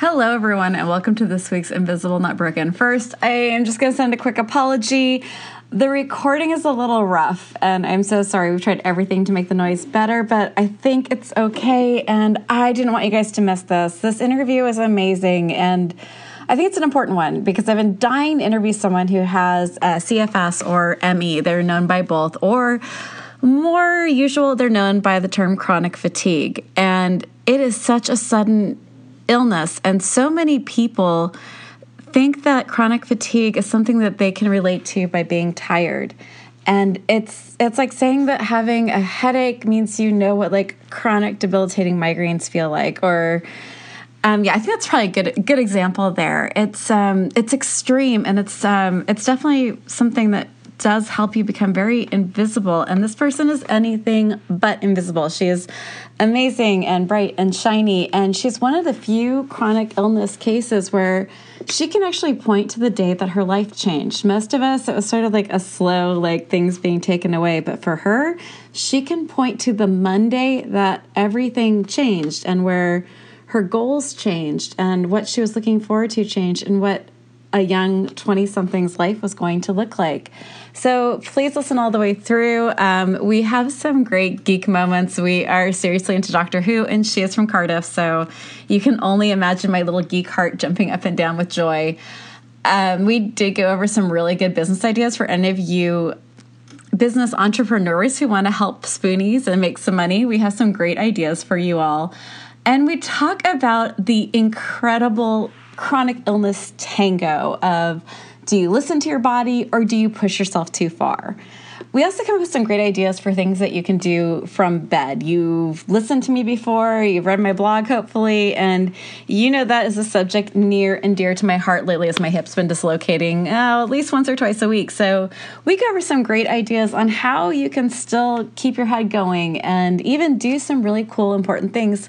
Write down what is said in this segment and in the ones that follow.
Hello, everyone, and welcome to this week's Invisible Not Broken. First, I am just going to send a quick apology. The recording is a little rough, and I'm so sorry. We've tried everything to make the noise better, but I think it's okay, and I didn't want you guys to miss this. This interview is amazing, and I think it's an important one because I've been dying to interview someone who has CFS or ME. They're known by both, or more usual, they're known by the term chronic fatigue. And it is such a sudden illness. And so many people think that chronic fatigue is something that they can relate to by being tired. And it's it's like saying that having a headache means you know what like chronic debilitating migraines feel like or um, yeah, I think that's probably a good good example there. It's um, it's extreme and it's um, it's definitely something that does help you become very invisible. And this person is anything but invisible. She is amazing and bright and shiny. And she's one of the few chronic illness cases where she can actually point to the day that her life changed. Most of us, it was sort of like a slow, like things being taken away. But for her, she can point to the Monday that everything changed and where her goals changed and what she was looking forward to changed and what a young 20 something's life was going to look like. So please listen all the way through. Um, we have some great geek moments. We are seriously into Doctor Who, and she is from Cardiff. So you can only imagine my little geek heart jumping up and down with joy. Um, we did go over some really good business ideas for any of you business entrepreneurs who want to help spoonies and make some money. We have some great ideas for you all. And we talk about the incredible chronic illness tango of do you listen to your body or do you push yourself too far? We also come up with some great ideas for things that you can do from bed. You've listened to me before, you've read my blog, hopefully, and you know that is a subject near and dear to my heart lately as my hip's been dislocating uh, at least once or twice a week. So, we cover some great ideas on how you can still keep your head going and even do some really cool, important things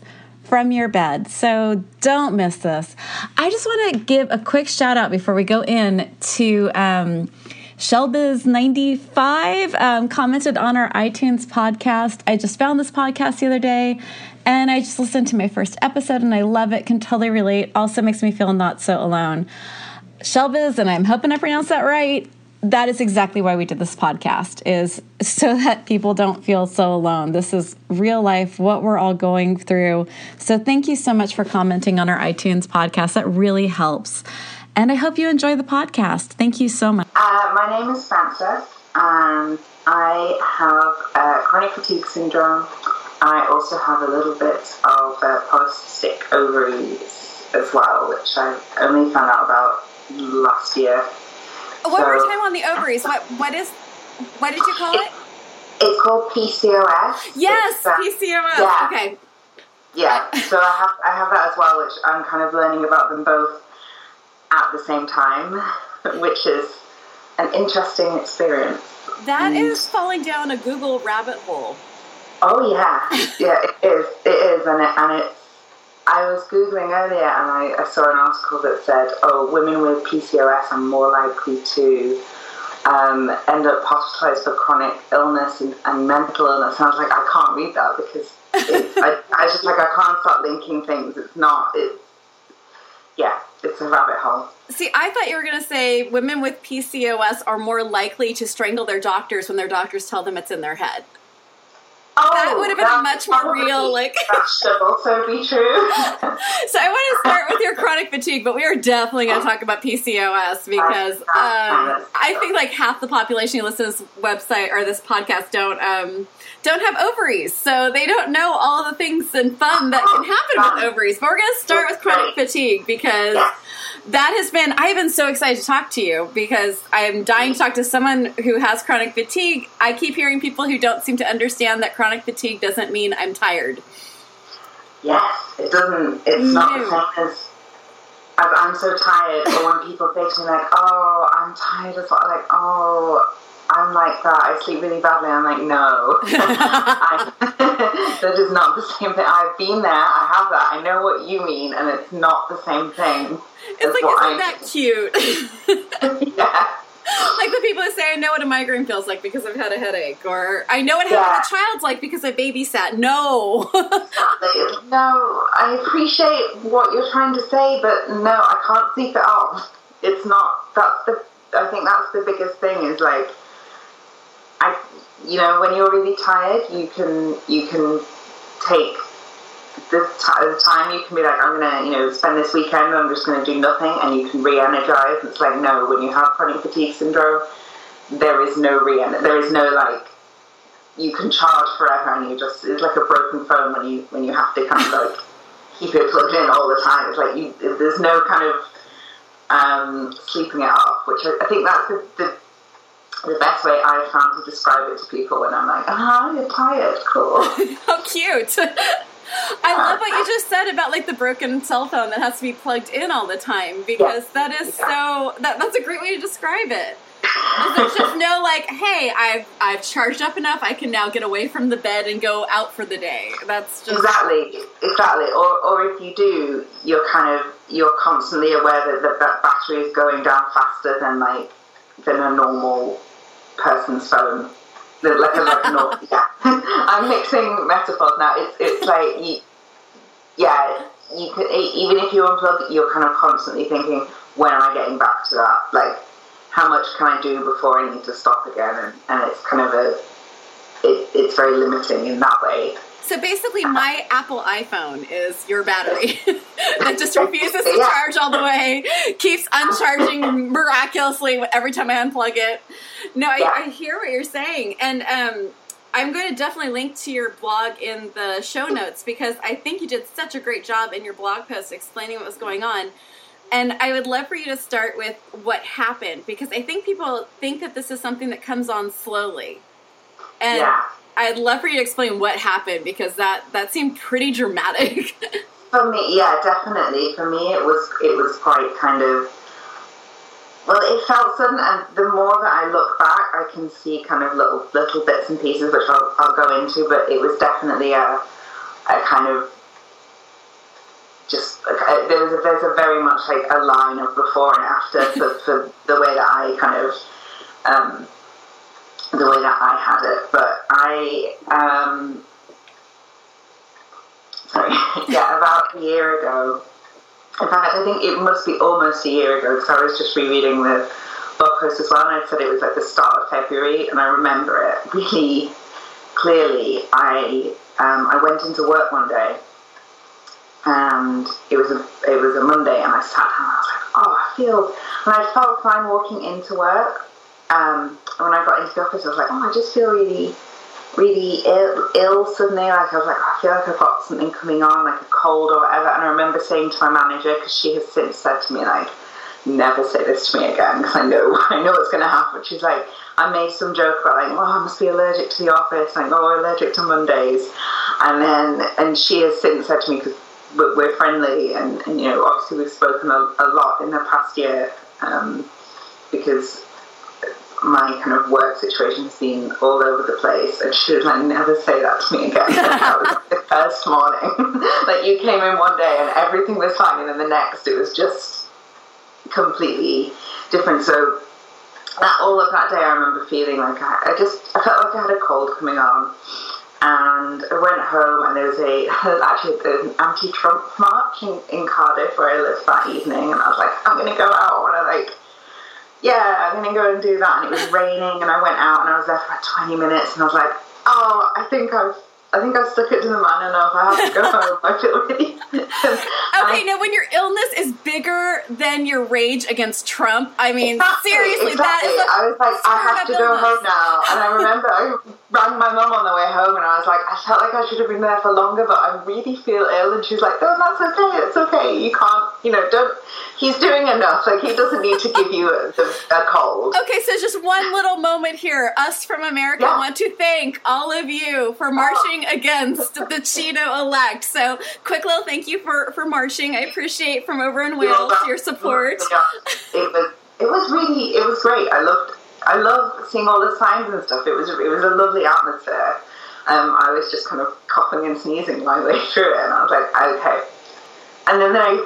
from your bed. So don't miss this. I just want to give a quick shout out before we go in to um, Shelbiz95 um, commented on our iTunes podcast. I just found this podcast the other day and I just listened to my first episode and I love it, can totally relate. Also makes me feel not so alone. Shelbiz, and I'm hoping I pronounced that right, that is exactly why we did this podcast is so that people don't feel so alone. This is real life what we're all going through. So thank you so much for commenting on our itunes podcast. That really helps. And i hope you enjoy the podcast. Thank you so much. Uh, my name is frances and i have uh, chronic fatigue syndrome. I also have a little bit of uh, polycystic ovaries as well which i only found out about last year one so, more time on the ovaries. What what is what did you call it? It's called PCOS. Yes, uh, PCOS. Yeah. Okay. Yeah. So I have I have that as well, which I'm kind of learning about them both at the same time, which is an interesting experience. That and, is falling down a Google rabbit hole. Oh yeah, yeah, it is. It is, and it, and it's I was Googling earlier and I, I, saw an article that said, oh, women with PCOS are more likely to um, end up hospitalized for chronic illness and, and, mental illness. And I was like, I can't read that because I, I was just like, I can't start linking things. It's not, it, yeah, it's a rabbit hole. See, I thought you were going to say women with PCOS are more likely to strangle their doctors when their doctors tell them it's in their head. Oh, that would have been a much more real, like. that should also be true. so I want to start with your chronic fatigue, but we are definitely going to talk about PCOS because um, I think like half the population who listens to this website or this podcast don't um, don't have ovaries, so they don't know all the things and fun that can happen with ovaries. But we're going to start with chronic fatigue because that has been I have been so excited to talk to you because I am dying to talk to someone who has chronic fatigue. I keep hearing people who don't seem to understand that chronic fatigue doesn't mean I'm tired. Yes, it doesn't. It's no. not the same as I'm so tired. Or when people say to me like, "Oh, I'm tired," as well, like, "Oh." I'm like that. I sleep really badly. I'm like, no. that is not the same thing. I've been there. I have that. I know what you mean, and it's not the same thing. It's like, isn't I that cute? yeah. like the people who say, I know what a migraine feels like because I've had a headache, or I know what having Yeah. a child's like because I babysat. No. no, I appreciate what you're trying to say, but no, I can't sleep it off. It's not. That's the. I think that's the biggest thing. Is like, I, you know, when you're really tired, you can you can take the, the time. You can be like, I'm gonna, you know, spend this weekend. I'm just gonna do nothing, and you can re-energize. It's like no, when you have chronic fatigue syndrome, there is no re. There is no like you can charge forever and you just it's like a broken phone when you when you have to kind of like keep it plugged in all the time. It's like you there's no kind of um, sleeping it off, which I, I think that's the, the the best way I've found to describe it to people when I'm like, ah, you're tired, cool. How cute. I love what you just said about like the broken cell phone that has to be plugged in all the time because that is so that, that's a great way to describe it. There's just no like, hey, I've I've charged up enough. I can now get away from the bed and go out for the day. That's just Exactly, exactly. Or, or if you do, you're kind of you're constantly aware that the that battery is going down faster than like than a normal person's phone. Like a, like normal, yeah. I'm mixing metaphors now. It's it's like you, yeah. You could even if you unplug, you're kind of constantly thinking, when am I getting back to that? Like, how much can I do before I need to stop again? And, and it's kind of a it, it's very limiting in that way. So basically, my Apple iPhone is your battery that just refuses to charge all the way, keeps uncharging miraculously every time I unplug it. No, I, I hear what you're saying, and um, I'm going to definitely link to your blog in the show notes because I think you did such a great job in your blog post explaining what was going on. And I would love for you to start with what happened because I think people think that this is something that comes on slowly. And Yeah. I'd love for you to explain what happened because that that seemed pretty dramatic. For me, yeah, definitely. For me, it was it was quite kind of. Well, it felt sudden, and the more that I look back, I can see kind of little little bits and pieces, which I'll, I'll go into. But it was definitely a a kind of just uh, there was a, there's a very much like a line of before and after for, for the way that I kind of um, the way that I had it. But I um, sorry, yeah, about a year ago. In fact, I think it must be almost a year ago because I was just rereading the blog post as well, and I said it was like the start of February, and I remember it really clearly. I um, I went into work one day, and it was a it was a Monday, and I sat down, and I was like, oh, I feel, and I felt fine walking into work. Um, when I got into the office, I was like, oh, I just feel really really ill, ill suddenly. Like I was like, I feel like I've got something coming on, like a cold or whatever. And I remember saying to my manager because she has since said to me like, never say this to me again because I know I know what's going to happen. She's like, I made some joke about like, oh, I must be allergic to the office. Like, oh, allergic to Mondays. And then and she has since said to me because we're we're friendly and, and you know obviously we've spoken a, a lot in the past year um, because my kind of work situation has been all over the place and should I never say that to me again. that was the first morning. like you came in one day and everything was fine and then the next it was just completely different. So that, all of that day I remember feeling like I, I just I felt like I had a cold coming on. And I went home and there was a actually an anti-Trump march in, in Cardiff where I lived that evening and I was like, I'm gonna go out and I like yeah, I'm gonna go and do that. And it was raining, and I went out, and I was there for like 20 minutes, and I was like, oh, I think I've, I think I've stuck it to the man enough. I have to go home. I feel really. okay, now when your illness is bigger than your rage against Trump, I mean, seriously, that exactly. is. A, I was like, I have to stirred go home now. And I remember I rang my mum on the way home, and I was like, I felt like I should have been there for longer, but I really feel ill. And she's like, No, that's okay. It's okay. You can't. You know, don't. He's doing enough. Like he doesn't need to give you a, a cold. Okay, so just one little moment here. Us from America Yeah. want to thank all of you for marching oh. against the Cheeto elect. So, quick little thank you for for marching. I appreciate from over in Wales your support. Yeah. It was it was really it was great. I loved I loved seeing all the signs and stuff. It was it was a lovely atmosphere. Um, I was just kind of coughing and sneezing my way through it, and I was like, okay. and then I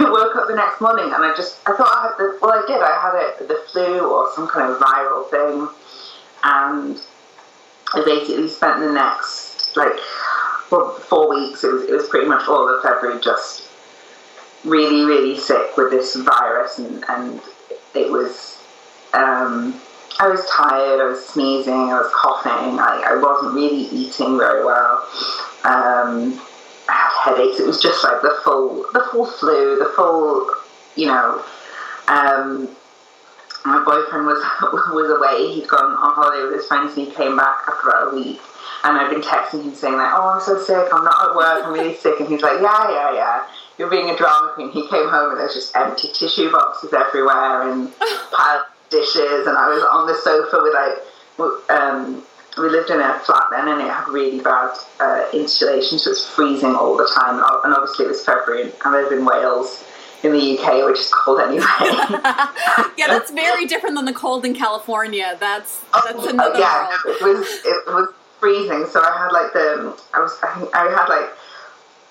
woke up the next morning and I just I thought I had the well I did I had it the flu or some kind of viral thing and I basically spent the next like well four weeks it was it was pretty much all of February just really really sick with this virus and and it was um, I was tired I was sneezing I was coughing I, I wasn't really eating very well um, I had headaches. It was just like the full, the full flu, the full, you know. Um, my boyfriend was was away. He'd gone on holiday with his friends, and he came back after about a week. And I've been texting him saying like, "Oh, I'm so sick. I'm not at work. I'm really sick." And he's like, "Yeah, yeah, yeah. You're being a drama queen." He came home and there's just empty tissue boxes everywhere and piled dishes. And I was on the sofa with like um, we lived in a flat then and it had really bad uh, insulation, so it was freezing all the time. And obviously, it was February, and I live in Wales in the UK, which is cold anyway. yeah, that's very different than the cold in California. That's oh, that's oh, another yeah, world. it was it was freezing. So I had like the I was I, think I had like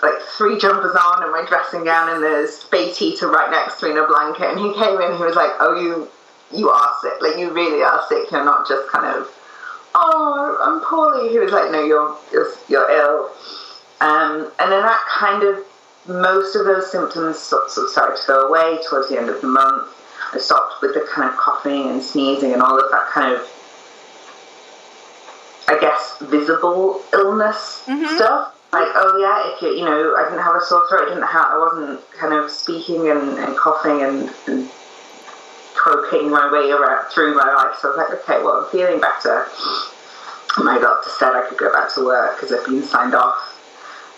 like three jumpers on and my dressing gown and the space heater right next to me in a blanket. And he came in, he was like, "Oh, you you are sick. Like you really are sick. You're not just kind of." oh, I'm poorly. He was like, no, you're, you're, you're ill. Um, and then that kind of, most of those symptoms sort of started to go away towards the end of the month. I stopped with the kind of coughing and sneezing and all of that kind of, I guess, visible illness mm-hmm. stuff. Like, oh yeah, if you, you know, I didn't have a sore throat, I didn't have, I wasn't kind of speaking and, and coughing and, and croaking my way around through my life. So I was like, okay, well, I'm feeling better. My doctor said I could go back to work because I've been signed off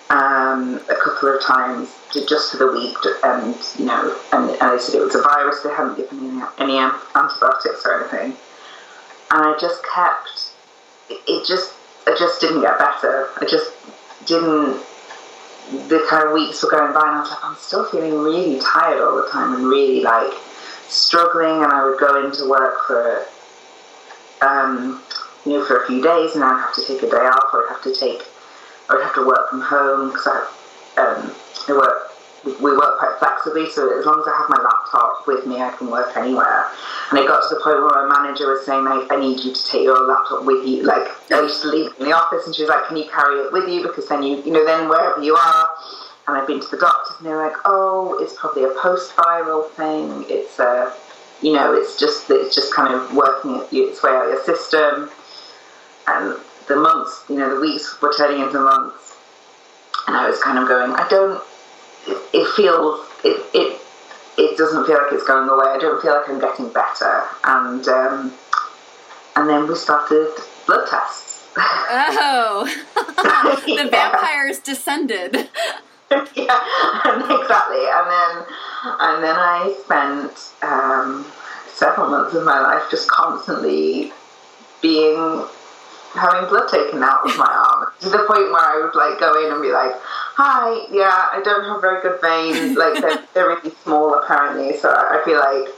um, a couple of times just for the week, and you know, and, and they said it was a virus. They hadn't given me any, any antibiotics or anything, and I just kept. It just, I just didn't get better. I just didn't the kind of weeks were going by and I was like, I'm still feeling really tired all the time and really like struggling, and I would go into work for um, you know for a few days, and I'd have to take a day off, or I'd have to take, I would have to work from home because I, um, I work. We work quite flexibly, so as long as I have my laptop with me, I can work anywhere. And it got to the point where my manager was saying, like, I need you to take your laptop with you. Like, I used to leave in the office, and she was like, Can you carry it with you? Because then you, you know, then wherever you are, and I've been to the doctors and they're like, oh, it's probably a post-viral thing. It's a, you know, it's just it's just kind of working its way out of your system. And the months, you know, the weeks were turning into months, and I was kind of going, I don't. It, it feels it it it doesn't feel like it's going away. I don't feel like I'm getting better. And um, and then we started blood tests. Oh, the vampires descended. yeah, exactly. And then, and then I spent um, several months of my life just constantly being having blood taken out of my arm to the point where I would like go in and be like, "Hi, yeah, I don't have very good veins. Like they're, they're really small apparently, so I feel like."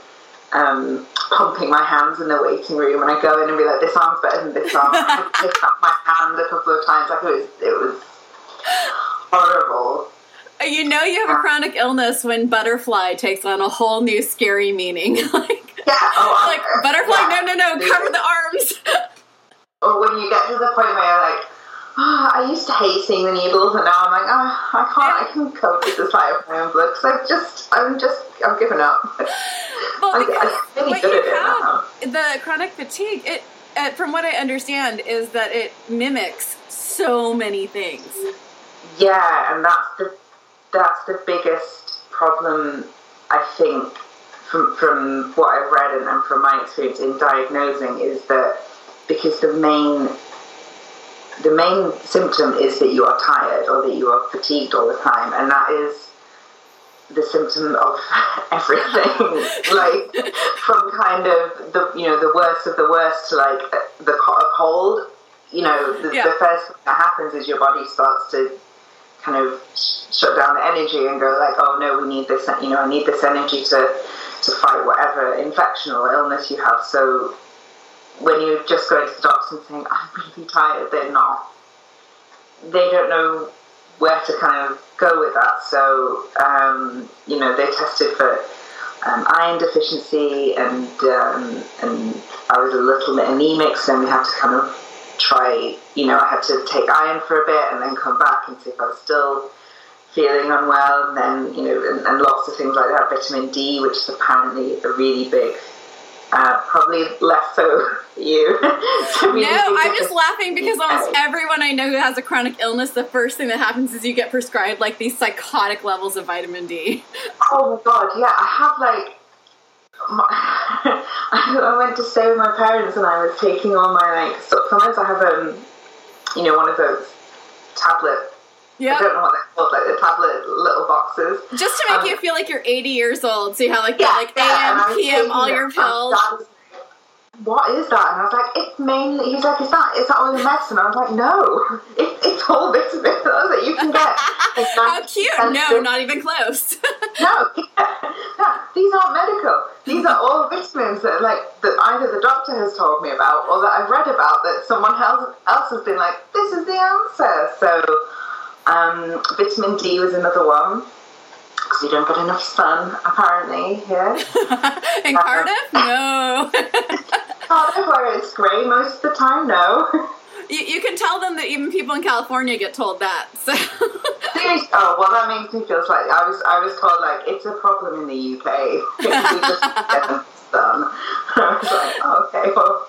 Um, pumping my hands in the waiting room, and I go in and be like, "This arm's better than this arm." I pick up my hand a couple of times, like it was, it was horrible. You know you have a chronic illness when butterfly takes on a whole new scary meaning. like, yeah, oh, like butterfly, yeah. no, no, no, cover the arms. or when you get to the point where you're like, oh, I used to hate seeing the needles, and now I'm like, oh, I can't, I can cope with the sight of my own blood because I've just, I'm just, I've given up. Well, I'm, I'm really good at it now. The chronic fatigue, it, uh, from what I understand, is that it mimics so many things. Yeah, and that's the that's the biggest problem, I think, from, from what I've read and, and from my experience in diagnosing, is that because the main the main symptom is that you are tired or that you are fatigued all the time, and that is the symptom of everything. like from kind of the you know the worst of the worst to like the cold. You know, the, yeah. the first thing that happens is your body starts to kind of shut down the energy and go like, oh no, we need this, you know, I need this energy to to fight whatever infection or illness you have. So when you're just go to the doctor and saying, I'm really tired, they're not. They don't know where to kind of go with that. So, um, you know, they tested for um, iron deficiency, and um, and I was a little bit anemic, so we had to kind of try. You know, I had to take iron for a bit, and then come back and see if I was still feeling unwell, and then you know, and, and lots of things like that. Vitamin D, which is apparently a really big uh, probably less so you. no, I'm just laughing because almost everyone I know who has a chronic illness, the first thing that happens is you get prescribed like these psychotic levels of vitamin D. Oh my god, yeah, I have like. My, I went to stay with my parents and I was taking all my like supplements. I have um, you know, one of those tablet yeah. I don't know what they're called, like the tablet little boxes. Just to make um, you feel like you're 80 years old, so you have like yeah, like yeah, AM, PM, all your pills. What is that? And I was like, it's mainly. He's like, is that is that all your medicine? I was like, no, it, it's all vitamins. I was like, you can get. How cute! No, not even close. no, yeah, these aren't medical. These are all vitamins that like that either the doctor has told me about or that I've read about that someone else else has been like, this is the answer. So um, vitamin D was another one because you don't get enough sun apparently here. In uh, Cardiff, no. Cardiff, where it's grey most of the time, no. You, you, can tell them that even people in California get told that. So. oh well, that makes me feel like I was I was told like it's a problem in the UK. we just get them done. I was like, oh, okay, well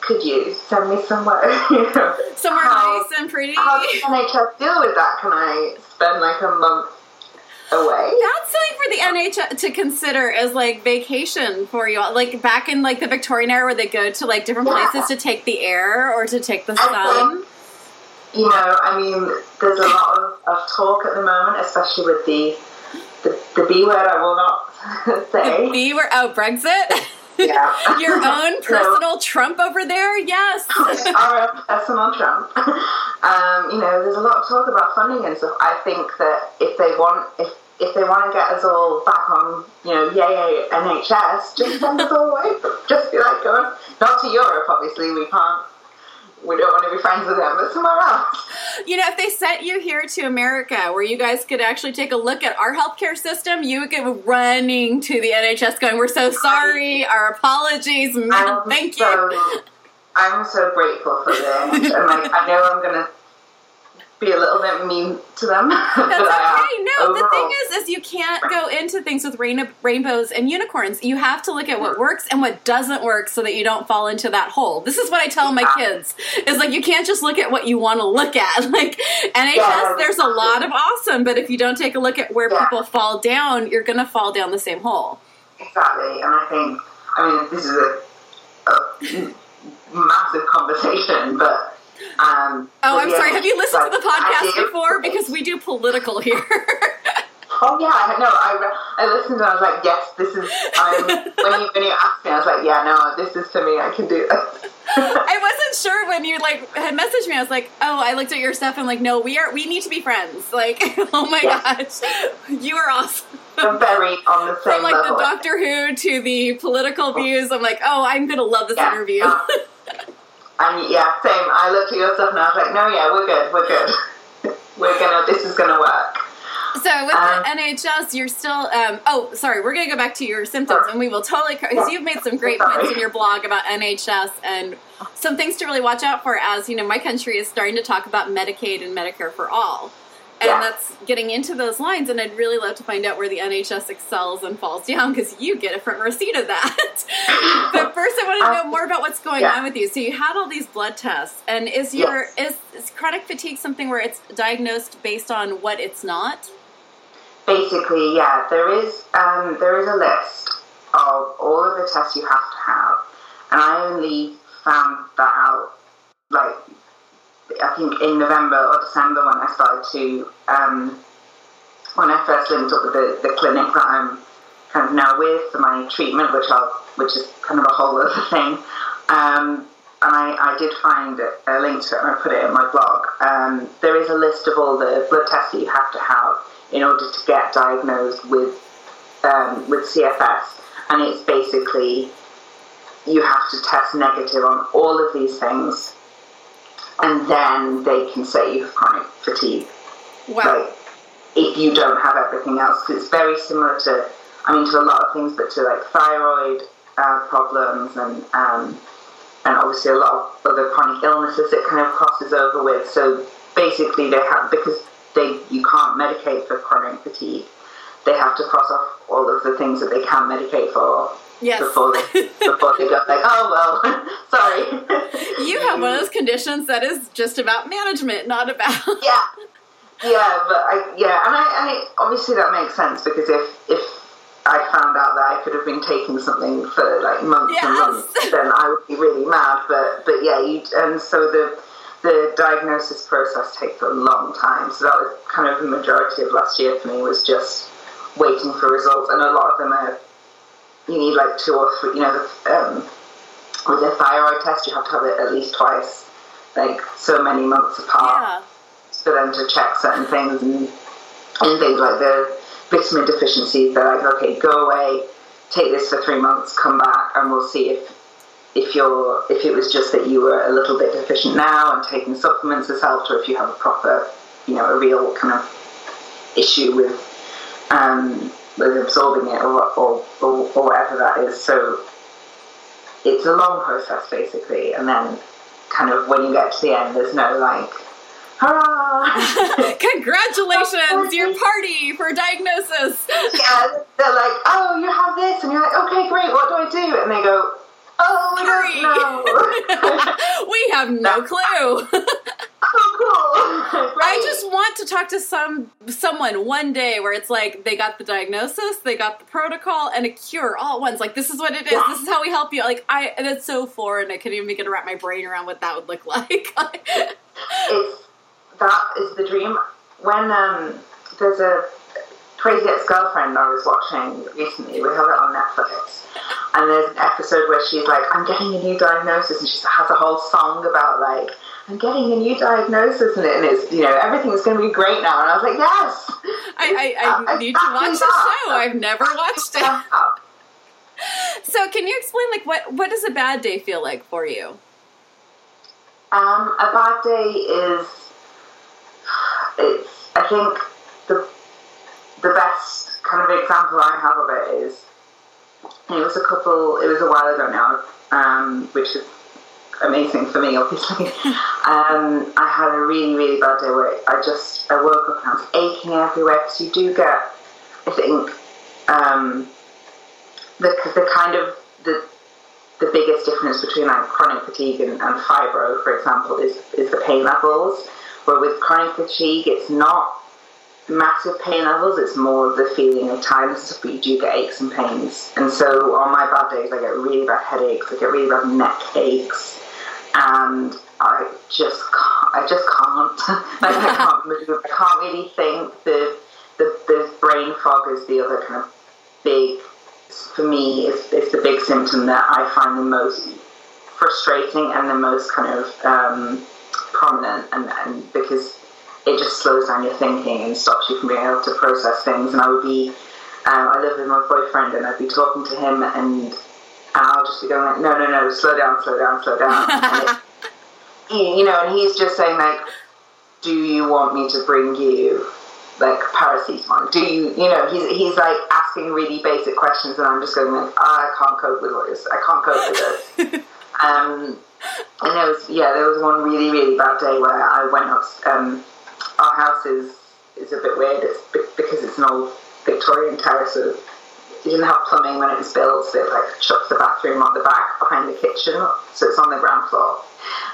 could you send me somewhere? you know, somewhere how, nice and pretty. How does NHS deal with that? Can I spend like a month away? That's something for the NHS to consider as like vacation for you. all. Like back in like the Victorian era, where they go to like different yeah. places to take the air or to take the sun. Think, you know, I mean, there's a lot of, of talk at the moment, especially with the the, the B word. I will not say the B word. Oh, Brexit. Yeah. Your own personal Trump over there? Yes. Our personal Trump. Um, you know, there's a lot of talk about funding and stuff. I think that if they want, if if they want to get us all back on, you know, yay NHS, just send us all away. Just be like going, not to Europe, obviously, we can't we don't want to be friends with them, but somewhere else. You know, if they sent you here to America where you guys could actually take a look at our healthcare system, you would go running to the NHS going, We're so sorry, our apologies, man, thank so, you. I'm so grateful for this. and like I know I'm gonna be a little bit mean to them. That's uh, okay. No, overall. the thing is, is you can't go into things with rain- rainbows and unicorns. You have to look at what works and what doesn't work, so that you don't fall into that hole. This is what I tell my kids: is like you can't just look at what you want to look at. Like NHS, yeah, there's a lot of awesome, but if you don't take a look at where yeah. people fall down, you're going to fall down the same hole. Exactly, and I think I mean this is a, a massive conversation, but um, oh, I'm sorry. Have you listened to the podcast before? Because we do political here. oh yeah, no. I I listened and I was like, yes, this is. I'm, when you when you asked me, I was like, yeah, no, this is for me. I can do this. I wasn't sure when you like had messaged me. I was like, oh, I looked at your stuff. I'm like, no, we are. We need to be friends. Like, oh my gosh, you are awesome. I'm very on the same From like level. the Doctor Who to the political views, I'm like, oh, I'm gonna love this yeah. interview. And yeah, same. I looked at your stuff and I was like, no, yeah, we're good, we're good. we're gonna, this is gonna work. So with um, the NHS, you're still. Um, oh, sorry. We're going to go back to your symptoms, and we will totally because you've made some great sorry. points in your blog about NHS and some things to really watch out for. As you know, my country is starting to talk about Medicaid and Medicare for all and yeah. that's getting into those lines and i'd really love to find out where the nhs excels and falls down because you get a front row seat of that but first i want to know more about what's going yeah. on with you so you had all these blood tests and is your yes. is, is chronic fatigue something where it's diagnosed based on what it's not basically yeah there is um, there is a list of all of the tests you have to have and i only found that out like I think in November or December when I started to um, when I first linked up with the, the clinic that I'm kind of now with for my treatment, which I'll which is kind of a whole other thing. Um, and I, I, did find a link to it and I put it in my blog. Um, there is a list of all the blood tests that you have to have in order to get diagnosed with um, with CFS, and it's basically you have to test negative on all of these things and then they can say you have chronic fatigue. Wow. Like, if you don't have everything else, it's very similar to, I mean, to a lot of things, but to like thyroid uh, problems and um, and obviously a lot of other chronic illnesses it kind of crosses over with. So basically, they have because they you can't medicate for chronic fatigue. They have to cross off all of the things that they can medicate for Yes. before they before they go like, oh well, sorry. You have one of those conditions that is just about management, not about. yeah, yeah, but I yeah, and I, it, obviously that makes sense because if if I found out that I could have been taking something for like months and months, then I would be really mad. But but yeah, you and so the the diagnosis process takes a long time. So that was kind of the majority of last year for me was just waiting for results, and a lot of them are you need like two or three. You know, um, with a thyroid test, you have to have it at least twice, like so many months apart Yeah. for them to check certain things and, and things like the vitamin deficiencies. They're like, okay, go away, take this for three months, come back, and we'll see if if you're if it was just that you were a little bit deficient now and taking supplements has helped, or if you have a proper, you know, a real kind of issue with um, with absorbing it or, or, or, or whatever that is. So it's a long process basically, and then kind of when you get to the end, there's no like, hurrah! Congratulations, your party for diagnosis. yeah, they're like, oh, you have this, and you're like, okay, great, what do I do? And they go, oh, we don't know. we have no clue. Oh, cool. I just want to talk to some someone one day where it's like they got the diagnosis, they got the protocol, and a cure all at once. Like this is what it is. Yeah. This is how we help you. Like I, and it's so foreign. I couldn't even begin to wrap my brain around what that would look like. it's that is the dream. When um, there's a Crazy Ex-Girlfriend I was watching recently, we have it on Netflix, and there's an episode where she's like, I'm getting a new diagnosis, and she has a whole song about like, I'm getting a new diagnosis, and, it, and it's, you know, everything's going to be great now, and I was like, yes! I, I, I need to watch the show. I've never watched it. So, can you explain like what what does a bad day feel like for you? Um, a bad day is it's I think the the best kind of example I have of it is it was a couple it was a while ago now, um, which is amazing for me obviously. um, I had a really, really bad day where I just I woke up and I was aching everywhere because you do get I think um, the the kind of the the biggest difference between like chronic fatigue and, and fibro, for example, is, is the pain levels. Where with chronic fatigue, it's not massive pain levels, it's more of the feeling of tiredness, but you do get aches and pains. And so on my bad days, I get really bad headaches, I get really bad neck aches, and I just can't, I just can't, like I can't move, I can't really think. The, the, the brain fog is the other kind of big for me It's is the big symptom that I find the most frustrating and the most kind of um, prominent and, and because it just slows down your thinking and stops you from being able to process things. And I would be um, I live with my boyfriend and I'd be talking to him and I'll just be going like no no no slow down slow down slow down you know and he's just saying like do you want me to bring you like paracetamol? Do you, you know, he's, he's like asking really basic questions, and I'm just going like, "Ah, I can't cope with all this. I can't cope with this. um, and there was, yeah, there was one really, really bad day where I went up. Um, our house is is a bit weird. It's because it's an old Victorian terrace. It didn't have plumbing when it was built, so it like shuts the bathroom at the back behind the kitchen, so it's on the ground floor,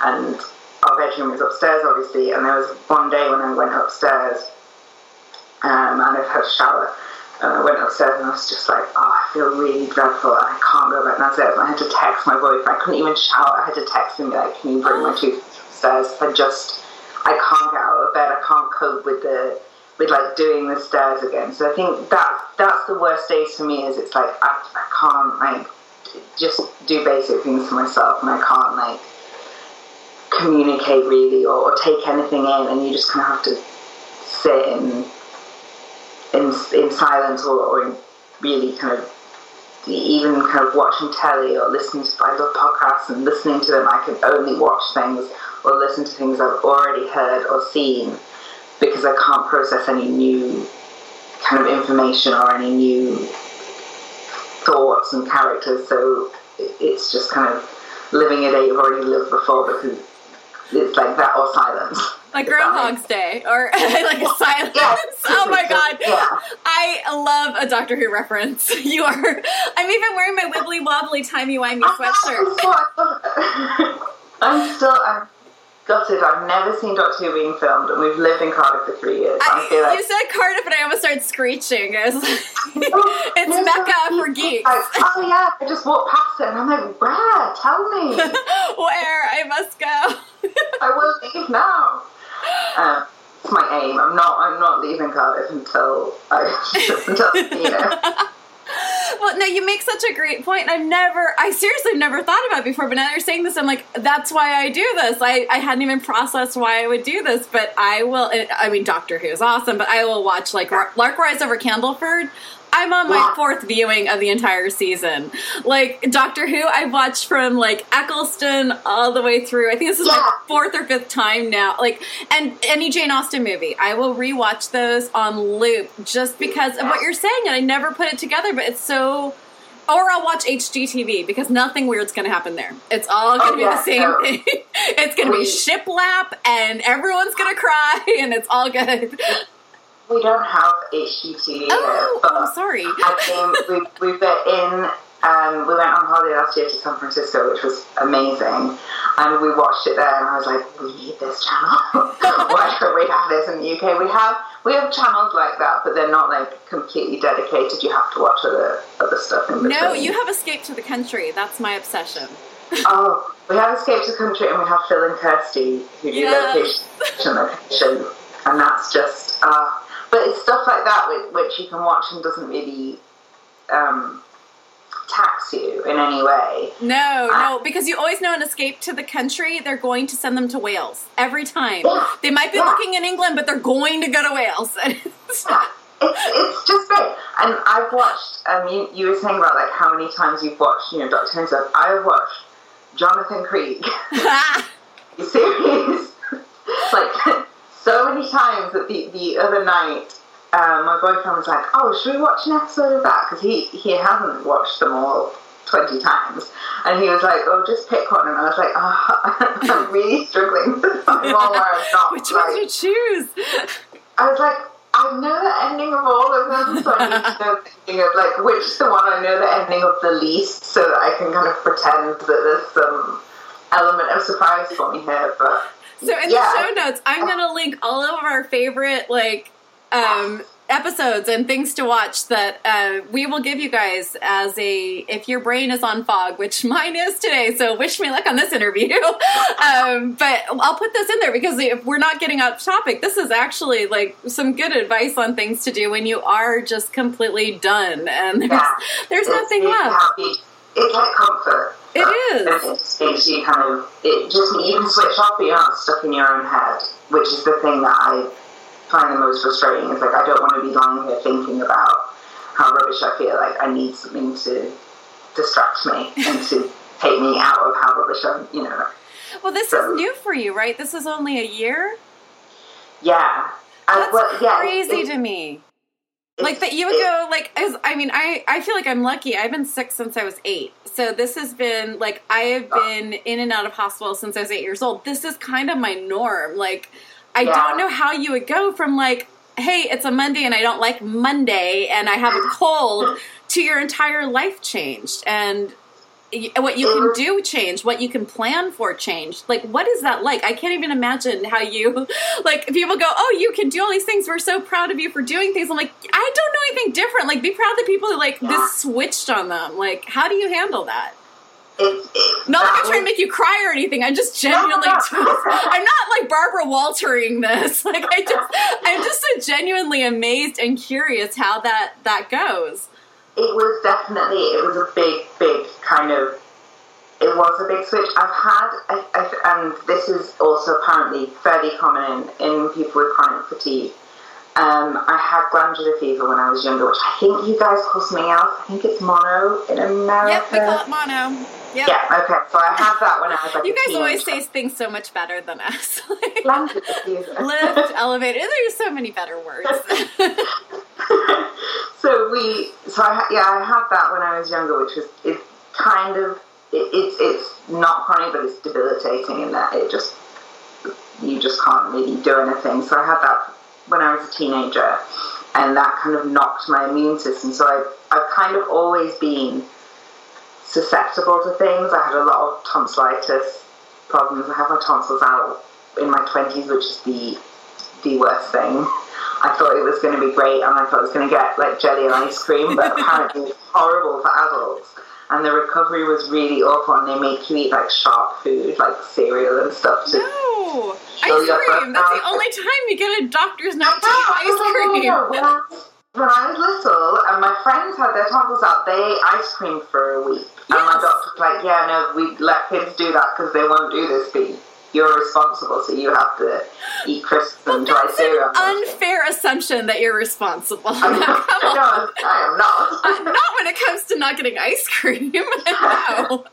and our bedroom is upstairs, obviously. And there was one day when I went upstairs um, and I've had a shower. And I went upstairs and I was just like, oh, I feel really dreadful and I can't go back downstairs. And I had to text my boyfriend. I couldn't even shower. I had to text him, like, can you bring my tooth upstairs? I just, I can't get out of bed. I can't cope with the, with like doing the stairs again. So I think that that's the worst days for me is it's like, I, I can't like just do basic things for myself and I can't like communicate really or, or take anything in and you just kind of have to sit and in, in silence or, or in really kind of even kind of watching telly or listening to I love podcasts and listening to them I can only watch things or listen to things I've already heard or seen because I can't process any new kind of information or any new thoughts and characters. So it's just kind of living a day you've already lived before because it's like that or silence. Like Groundhog's Day or like a silence. Yeah. Oh my god. Yeah. I love a Doctor Who reference. You are I'm even wearing my wibbly wobbly timey wimey sweatshirt. I'm still I'm gutted. I've never seen Doctor Who being filmed and we've lived in Cardiff for three years. I, feel I, like you said Cardiff and I almost started screeching. I was like, it's Mecca for geeks. Like, oh yeah, I just walked past it and I'm like, where? Tell me. Where I must go. I will leave now. Uh, it's my aim. I'm not. I'm not leaving Cardiff until I until you know. Well, no, you make such a great point. I've never, I seriously never thought about it before, but now you're saying this, I'm like, that's why I do this. I, I hadn't even processed why I would do this, but I will, I mean, Doctor Who is awesome, but I will watch like Lark Rise over Candleford. I'm on my fourth viewing of the entire season. Like Doctor Who, I've watched from like Eccleston all the way through. I think this is Yeah. my fourth or fifth time now. Like, and any Jane Austen movie, I will rewatch those on loop just because of what you're saying, and I never put it together. But it's so. Or I'll watch HGTV because nothing weird's going to happen there. It's all going to Oh, be yeah, the same no. thing. it's going to be shiplap, and everyone's going to cry, and it's all good. We don't have HGTV Oh, here, I'm sorry. I think we we've been in. Um, we went on holiday last year to San Francisco, which was amazing, and we watched it there. And I was like, "We need this channel. Why don't we have this in the UK? We have we have channels like that, but they're not like completely dedicated. You have to watch other other stuff in between. No, you have Escape to the Country. That's my obsession. Oh, we have Escape to the Country and we have Phil and Kirsty who do Yes. location, location, and that's just. Uh, but it's stuff like that which, which you can watch and doesn't really um, tax you in any way. No, no, because you always know an Escape to the Country, they're going to send them to Wales every time. Yeah, They might be yeah. looking in England, but they're going to go to Wales. Yeah, it's, it's just great. And I've watched. Um, you, you were saying about like how many times you've watched, you know, Doctor Who and stuff. I have watched Jonathan Creek. You serious? like so many times that the the other night, um, my boyfriend was like, "Oh, should we watch an episode of that?" Because he he hasn't watched them all twenty times, and he was like, "Oh, just pick one." And I was like, "Oh, I'm really struggling to find one where I'm not." Which one like, to choose? I was like. I know the ending of all of them, so I need to know the ending of like which is the one I know the ending of the least, so that I can kind of pretend that there's some element of surprise for me here. But So in Yeah. the show notes, I'm gonna link all of our favorite like um, episodes and things to watch that uh, we will give you guys as a if your brain is on fog, which mine is today. So wish me luck on this interview. um, but I'll put this in there because if we're not getting off topic, this is actually like some good advice on things to do when you are just completely done and there's there's nothing left. It's like comfort. It is. It just makes you kind of it just you can switch off, but you're not stuck in your own head, which is the thing that I find the most frustrating. Is like I don't want to be lying here thinking about how rubbish I feel. Like I need something to distract me and to take me out of how rubbish I'm. You know. Well, this is new for you, right? This is only a year. Yeah. I, That's well, yeah, crazy it- to me. Like that you would go like as i mean i i feel like i'm lucky. I've been sick since i was eight. So this has been like i have been in and out of hospital since i was eight years old. This is kind of my norm. Like i Yeah. don't know how you would go from like hey it's a monday and i don't like monday and i have a cold to your entire life changed. And what you can uh-huh. do change what you can plan for change. Like what is that like? I can't even imagine how you like people go oh you can do all these things. We're so proud of you for doing things. I'm like i don't know anything different. Like be proud of the people who like this uh-huh. switched on them. Like how do you handle that? It, not like i'm uh, trying to make you cry or anything. I'm just genuinely i'm not like barbara waltering this. Like i just i'm just so genuinely amazed and curious how that that goes it was definitely it was a big big kind of it was a big switch i've had I, I, and this is also apparently fairly common in, in people with chronic fatigue Um, I had glandular fever when I was younger, which I think you guys call something else. I think it's mono in America. Yep, we call it mono. Yep. Yeah, okay. So I had that when I was like. You guys always say things so much better than us. fever. Lift, elevator. There's so many better words. so we, so I, yeah, I had that when I was younger, which was it's kind of it, it's it's not chronic, but it's debilitating in that it just you just can't really do anything. So I had that when I was a teenager, and that kind of knocked my immune system. So I I've kind of always been susceptible to things. I had a lot of tonsillitis problems. I had my tonsils out in my twenties, which is the the worst thing. I thought it was going to be great, and I thought it was going to get like jelly and ice cream, but apparently it's horrible for adults. And the recovery was really awful, and they make you eat like sharp food, like cereal and stuff. To no, ice cream. That's the only time you get a doctor's note to No, eat no, ice no, oh cream. When I was- I little, and my friends had their tonsils out, they ate ice cream for a week. And my Yes. doctor was like, "Yeah, no, we let kids do that because they won't do this, but you're responsible, so you have to eat crisps and dry cereal." an unfair assumption that you're responsible. I'm Come not, on. no, I am not. Not when it comes to not getting ice cream. no.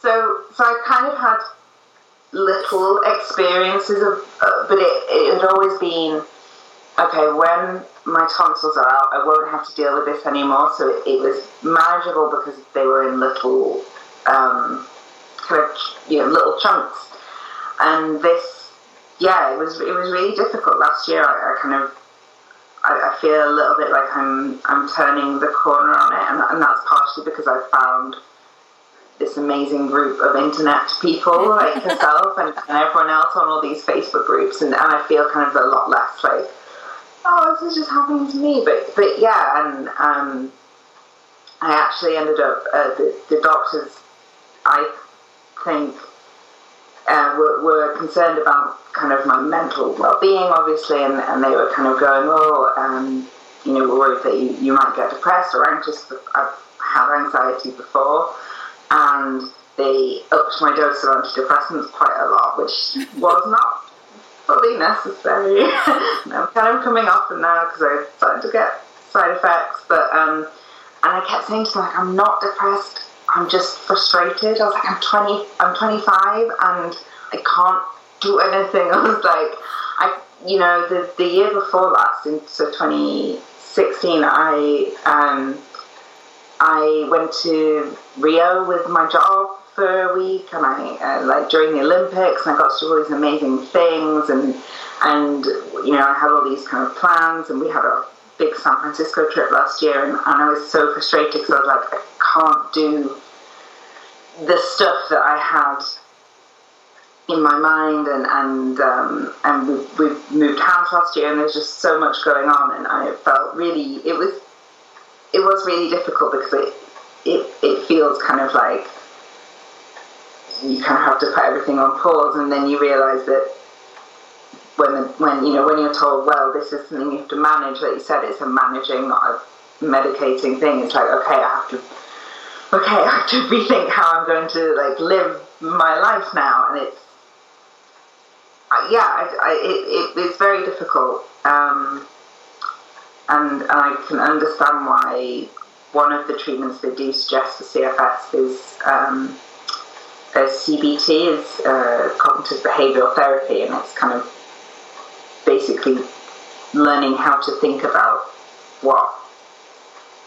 So, so I kind of had little experiences of, uh, but it, it had always been okay. When my tonsils are out, I won't have to deal with this anymore. So it, it was manageable because they were in little, um, kind of you know, little chunks. And this, yeah, it was it was really difficult last year. I, I kind of I, I feel a little bit like I'm I'm turning the corner on it, and, and that's partially because I found this amazing group of internet people like yourself and, and everyone else on all these Facebook groups, and, and I feel kind of a lot less like, oh, this is just happening to me. But but yeah, and um, I actually ended up uh, the the doctors, I think. Uh, were, were concerned about kind of my mental well-being, obviously, and, and they were kind of going, oh, um, you know, worried that you, you might get depressed or anxious. I've had anxiety before, and they upped my dose of antidepressants quite a lot, which was not fully necessary. I'm kind of coming off them now because I've started to get side effects, but um, and I kept saying to them like, I'm not depressed. I'm just frustrated. I was like, I'm 20, I'm 25, and I can't do anything. I was like, I, you know, the the year before last, in so 2016, I um, I went to Rio with my job for a week, and I uh, like during the Olympics, and I got to do all these amazing things, and and you know, I had all these kind of plans, and we had a big San Francisco trip last year, and, and I was so frustrated because I was like, I can't do the stuff that I had in my mind, and and um, and we we moved house last year, and there's just so much going on, and I felt really it was it was really difficult because it it it feels kind of like you kind of have to put everything on pause, and then you realise that when when you know when you're told, well, this is something you have to manage. Like you said, it's a managing, not a medicating thing. It's like okay, I have to okay, I have to rethink how I'm going to like live my life now, and it's uh, yeah, I, I, it, it, it's very difficult, um, and, and I can understand why one of the treatments they do suggest for CFS is um, CBT, is uh, cognitive behavioural therapy, and it's kind of basically learning how to think about what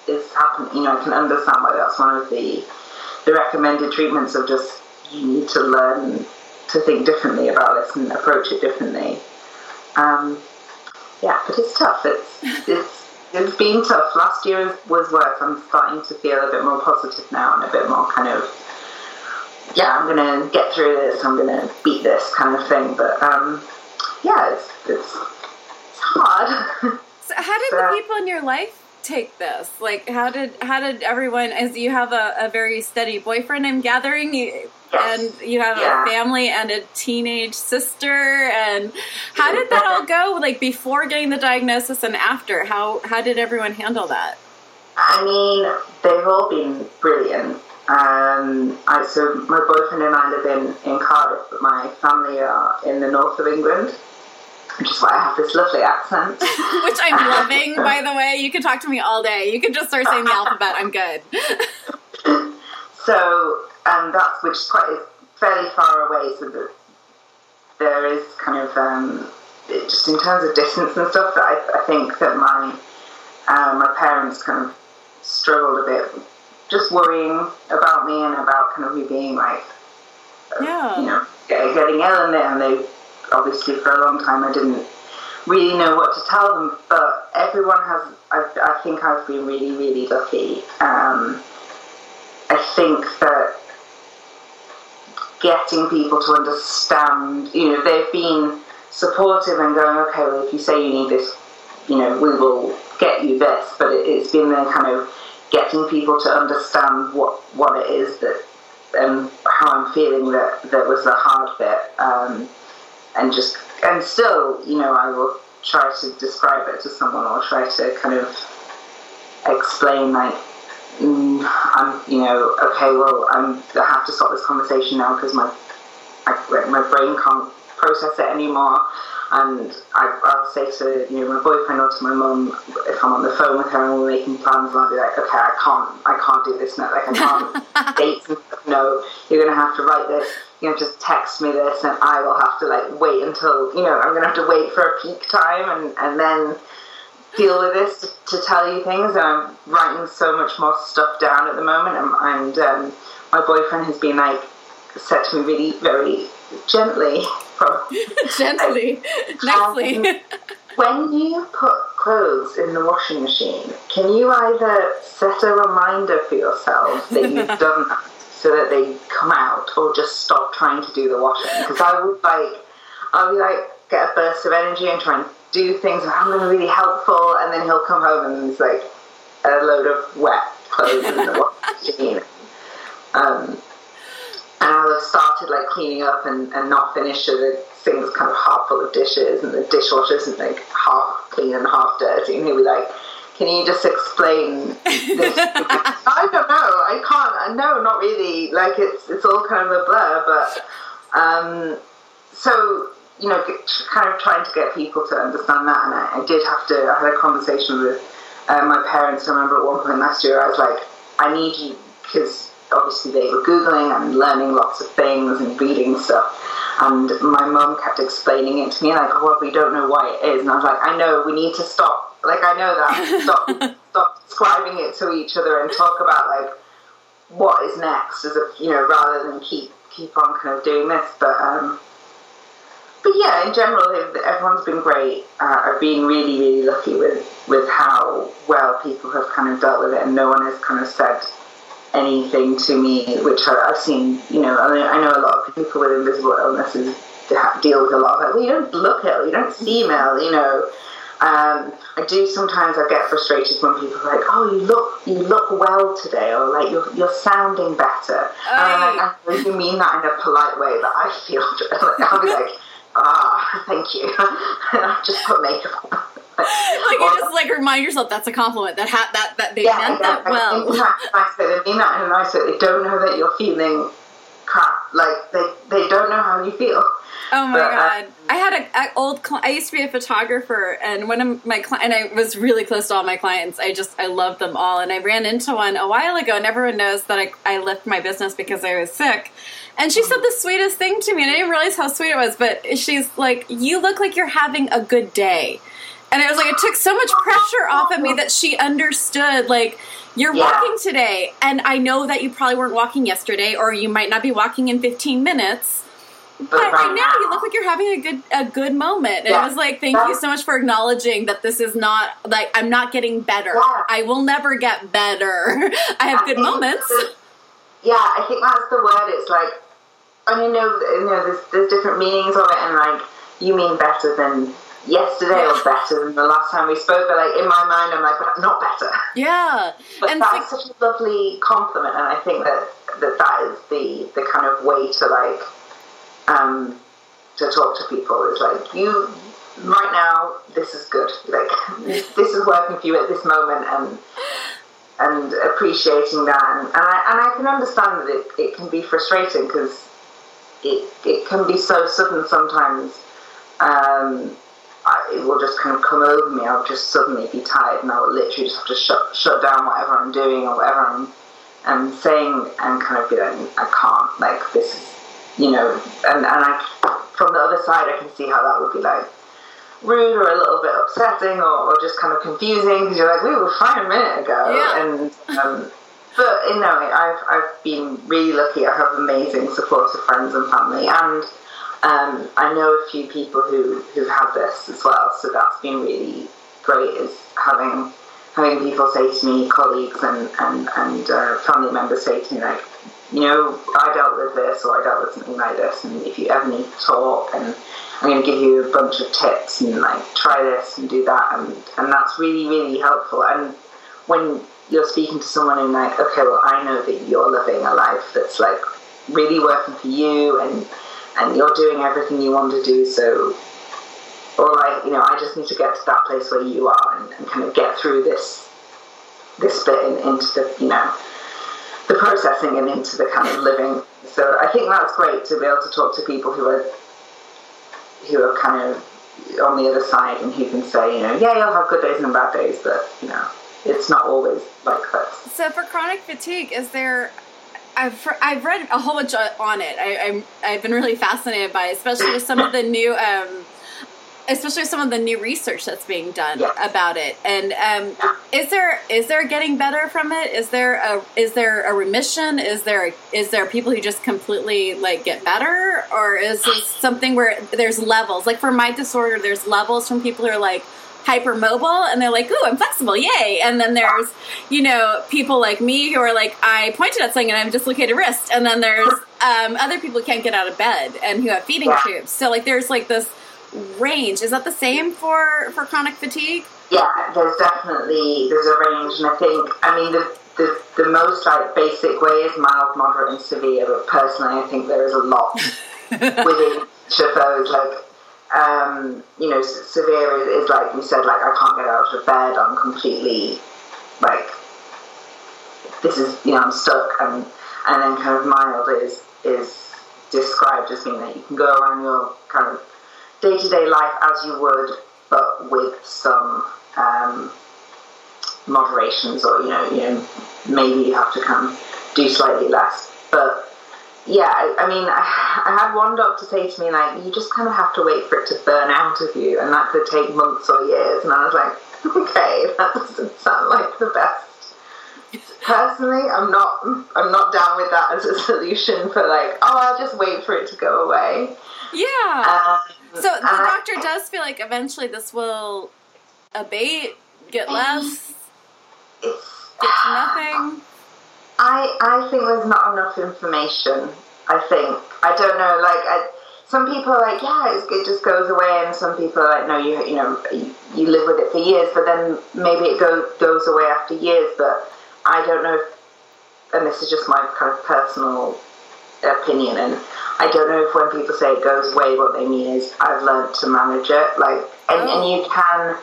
is happening. You know, I can understand why that's one of the the recommended treatments of just you need to learn to think differently about this and approach it differently. Um, yeah, but it's tough. It's it's it's been tough. Last year was worse. I'm starting to feel a bit more positive now and a bit more kind of yeah, I'm gonna get through this. I'm gonna beat this kind of thing. But um, yeah, it's it's, it's hard. So how did So- the people in your life take this? Like, how did how did everyone? As you have a, a very steady boyfriend, I'm gathering, you, Yes. and you have Yeah. a family and a teenage sister. And how did that all go? Like before getting the diagnosis and after? How how did everyone handle that? I mean, they've all been brilliant. Um, I, so my boyfriend and I live in, in Cardiff, but my family are in the north of England. which is why I have this lovely accent. which I'm loving, by the way. You can talk to me all day. You can just start saying the alphabet. I'm good. so, um, that's which is quite fairly far away. So that there is kind of um, just in terms of distance and stuff that I, I think that my uh, my parents kind of struggled a bit, just worrying about me and about kind of me being like, yeah. you know, getting ill, and they, and they obviously for a long time I didn't really know what to tell them. But everyone has. I, I think I've been really, really lucky. Um, I think that getting people to understand, you know, they've been supportive and going, okay, well, if you say you need this, you know, we will get you this. But it, has been the kind of getting people to understand what what it is that and um, how I'm feeling that that was the hard bit. Um, and just and still, you know, I will try to describe it to someone or try to kind of explain like mm, I'm, you know, okay, well, I'm, I have to stop this conversation now because my my brain can't process it anymore. And I, will say to you know my boyfriend or to my mum if I'm on the phone with her and we're making plans, and I'll be like, okay, I can't, I can't do this now. Like I can't date. No, you're gonna have to write this. You know, just text me this, and I will have to like wait until you know I'm gonna have to wait for a peak time, and and then deal with this to, to tell you things. And I'm writing so much more stuff down at the moment, and, and um, my boyfriend has been like said to me really very gently gently. Nicely um, when you put clothes in the washing machine can you either set a reminder for yourself that you've done that so that they come out or just stop trying to do the washing? Because i would like i would like get a burst of energy and try and do things i'm going to be really helpful and then he'll come home and there's like a load of wet clothes in the washing machine. Um, and I'll have started like cleaning up and, and not finished so the sink's kind of half full of dishes and the dishwasher isn't like half clean and half dirty. And he'll be like can you just explain this? I don't know. I can't. No not really. Like it's it's all kind of a blur but um, so you know kind of trying to get people to understand that. And I, I did have to I had a conversation with uh, my parents. I remember at one point last year I was like I need you because obviously they were Googling and learning lots of things and reading stuff. And my mum kept explaining it to me, like, oh, well, we don't know why it is. And I was like, I know, we need to stop. Like, I know that. Stop, stop describing it to each other and talk about, like, what is next, as a, you know, rather than keep keep on kind of doing this. But, um, but yeah, in general, everyone's been great. Uh, I've been really, really lucky with, with how well people have kind of dealt with it, and no one has kind of said, anything to me, which I, have seen, you know, I, mean, I know a lot of people with invisible illnesses deal with a lot of that. Well, you don't look ill, you don't seem ill, you know. Um, I do sometimes I get frustrated when people are like, "Oh, you look you look well today," or like you're you're sounding better. And I'm like, you mean that in a polite way, but I feel like I'll be like, "Ah, thank you," and I just put makeup on. like you just like remind yourself that's a compliment that ha- that that they yeah, meant that well. Exactly. They mean that in a nice way. They don't know that you're feeling crap. Like they they don't know how you feel. Oh my but, uh, god! Uh, I had an old. Cl- I used to be a photographer, and one of my clients, and I was really close to all my clients. I just I loved them all, and I ran into one a while ago, and everyone knows that I I left my business because I was sick. And she said the sweetest thing to me, and I didn't realize how sweet it was. But she's like, "You look like you're having a good day." And it was like it took so much pressure off of me that she understood like you're yeah. walking today and I know that you probably weren't walking yesterday or you might not be walking in 15 minutes. But right now you look like you're having a good a good moment. And yeah. it was like thank you so much for acknowledging that this is not like I'm not getting better. Yeah. I will never get better. I have I good moments. yeah, I think that's the word. It's like and you know, you know, there's, there's different meanings of it, and like you mean better than yesterday was better than the last time we spoke, but like in my mind, I'm like, but not better. Yeah, but and that's like, such a lovely compliment, and I think that that that is the the kind of way to like um to talk to people is like you right now this is good. Like this is working for you at this moment and and appreciating that. And, and I, and I can understand that it, it can be frustrating because it, it can be so sudden sometimes. Um, it will just kind of come over me. I'll just suddenly be tired, and I'll literally just have to shut shut down whatever I'm doing or whatever I'm, I'm saying, and kind of be like, I can't. Like this is, you know, and and I from the other side, I can see how that would be like rude or a little bit upsetting or, or just kind of confusing because you're like, we were fine a minute ago, Yeah. and. Um, but you know, I've I've been really lucky. I have amazing supportive friends and family, and um, I know a few people who who've had this as well. So that's been really great. Is having having people say to me, colleagues and and and uh, family members say to me like, you know, I dealt with this or I dealt with something like this, and if you ever need to talk, and I'm going to give you a bunch of tips and like try this and do that, and and that's really really helpful. And when you're speaking to someone and like, okay, well, I know that you're living a life that's like really working for you, and and you're doing everything you want to do, so. Or like, you know, I just need to get to that place where you are and, and kind of get through this this bit in, into the, you know, the processing and into the kind of living. So I think that's great to be able to talk to people who are who are kind of on the other side and who can say, you know, yeah, you'll have good days and bad days, but you know, it's not always like this. So for chronic fatigue, is there? I've I've read a whole bunch on it. I, I'm I've been really fascinated by, it, especially with some of the new. Um, Especially some of the new research that's being done Yes. about it, and um, is there is there getting better from it? Is there a is there a remission? Is there is there people who just completely like get better, or is this something where there's levels? Like for my disorder, there's levels from people who are like hypermobile and they're like, "Ooh, I'm flexible, yay!" And then there's you know people like me who are like, I pointed at something and I have dislocated wrist, and then there's um, other people who can't get out of bed and who have feeding tubes. So like, there's like this range. Is that the same for for chronic fatigue? Yeah, there's definitely there's a range, and I think I mean the the, the most like basic way is mild, moderate, and severe. But personally, I think there is a lot within each of those. Like, um, you know, severe is, is like you said, like I can't get out of bed. I'm completely like this is you know I'm stuck, and and then kind of mild is is described as being that you can go around your kind of day to day life as you would, but with some um, moderations, or you know, you know, maybe you have to kind of do slightly less. But yeah, I, mean, I, I had one doctor say to me like, you just kind of have to wait for it to burn out of you, and that could take months or years. And I was like, okay, that doesn't sound like the best. Personally, I'm not. I'm not down with that as a solution for like, oh, I'll just wait for it to go away. Yeah. Um, so the and I- doctor does feel like eventually this will abate, get less, it's, get to nothing. I I think there's not enough information. I think I don't know. Like I, some people are like, yeah, it just goes away, and some people are like, no, you you know, you live with it for years, but then maybe it go, goes away after years. But I don't know. If, and this is just my kind of personal opinion, and I don't know if when people say it goes away, what they mean is I've learned to manage it. Like, and, and you can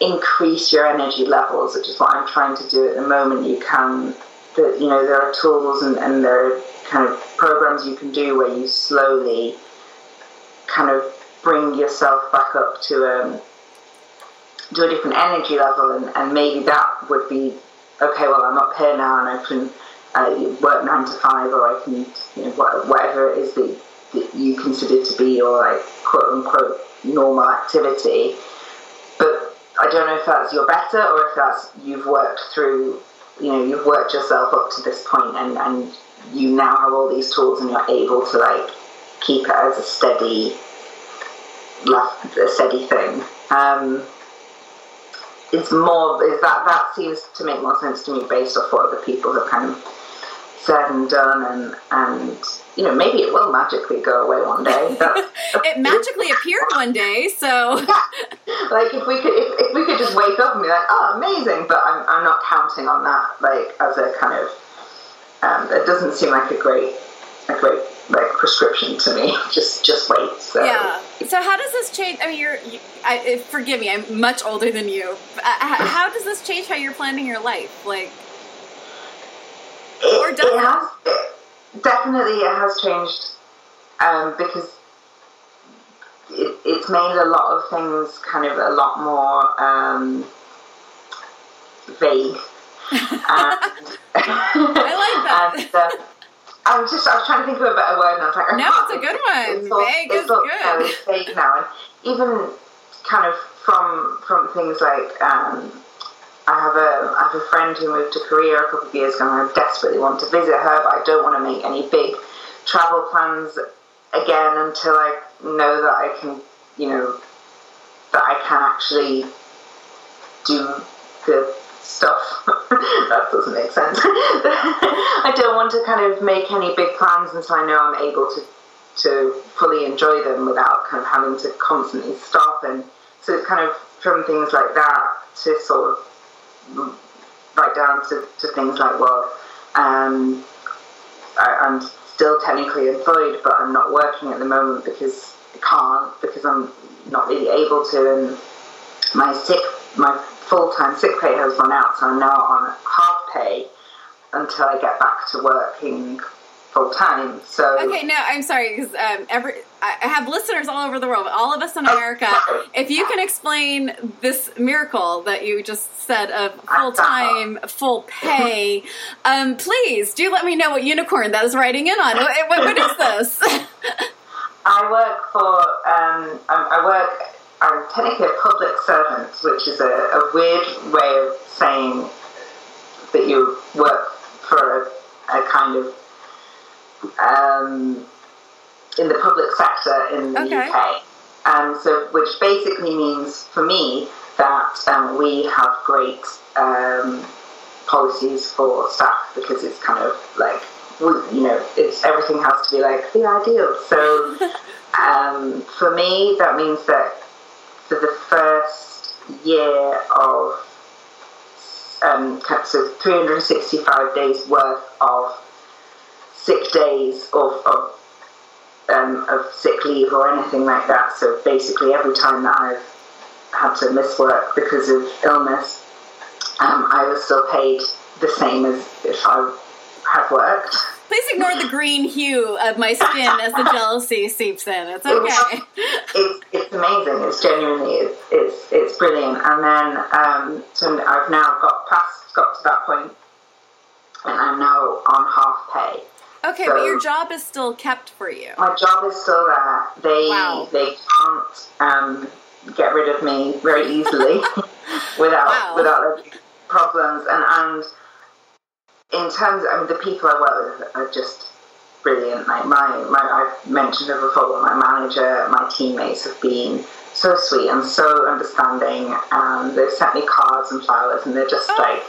increase your energy levels, which is what I'm trying to do at the moment. You can, the, you know, there are tools and, and there are kind of programs you can do where you slowly kind of bring yourself back up to um, to a different energy level, and, and maybe that would be okay. Well, I'm up here now, and I can uh, work nine to five, or I can, you know, whatever it is that, that you consider to be your like quote unquote normal activity. But I don't know if that's your better or if that's you've worked through, you know, you've worked yourself up to this point and, and you now have all these tools and you're able to like keep it as a steady, a steady thing. Um, it's more is that that seems to make more sense to me based off what other people have kind of said and done and and you know maybe it will magically go away one day. It magically appeared one day, so like if we could if, if we could just wake up and be like oh amazing but i'm, I'm not counting on that like as a kind of um, it doesn't seem like a great a great like prescription to me just just wait so yeah. So how does this change? I mean, you're. You, I, uh, forgive me. I'm much older than you. Uh, how does this change how you're planning your life? Like, or does it it? Definitely it has changed um, because it, it's made a lot of things kind of a lot more um, vague. and, I like that. And, uh, I was just I was trying to think of a better word, and I was like, no, it's a good one. It's all, vague it's is all, good. It's vague now, and even kind of from from things like um, I have a I have a friend who moved to Korea a couple of years ago, and I desperately want to visit her, but I don't want to make any big travel plans again until I know that I can, you know, that I can actually do the stuff. that doesn't make sense. I don't want to kind of make any big plans until I know I'm able to to fully enjoy them without kind of having to constantly stop. And so it's kind of from things like that to sort of right down to, to things like, well, um, I, I'm still technically employed, but I'm not working at the moment because I can't, because I'm not really able to. And my sick, my full time sick pay has run out, so I'm now on half pay until I get back to working full time. So okay, no, I'm sorry because um, every I have listeners all over the world, all of us in America. if you can explain this miracle that you just said of full time, full pay, um, please do let me know what unicorn that is writing in on. what, what is this? I work for um, I work I'm technically a public servant, which is a, a weird way of saying that you work for a, a kind of um, in the public sector in the okay. UK. And so, which basically means for me that um, we have great um, policies for staff because it's kind of like you know it's everything has to be like the ideal. So um, for me, that means that for the first year of um, so 365 days worth of sick days of, of, um, of sick leave or anything like that. So basically, every time that I've had to miss work because of illness, um, I was still paid the same as if I had worked. Please ignore the green hue of my skin as the jealousy seeps in. It's okay. It's, it's amazing. It's genuinely it's, it's it's brilliant. And then um, so I've now got past got to that point, and I'm now on half pay. Okay, so but your job is still kept for you. My job is still there. They wow. they can't um, get rid of me very easily without wow. without problems and and in terms, I mean, the people I work with are just brilliant. Like my, my I've mentioned it before, my manager, my teammates have been so sweet and so understanding. And they've sent me cards and flowers, and they're just oh. like,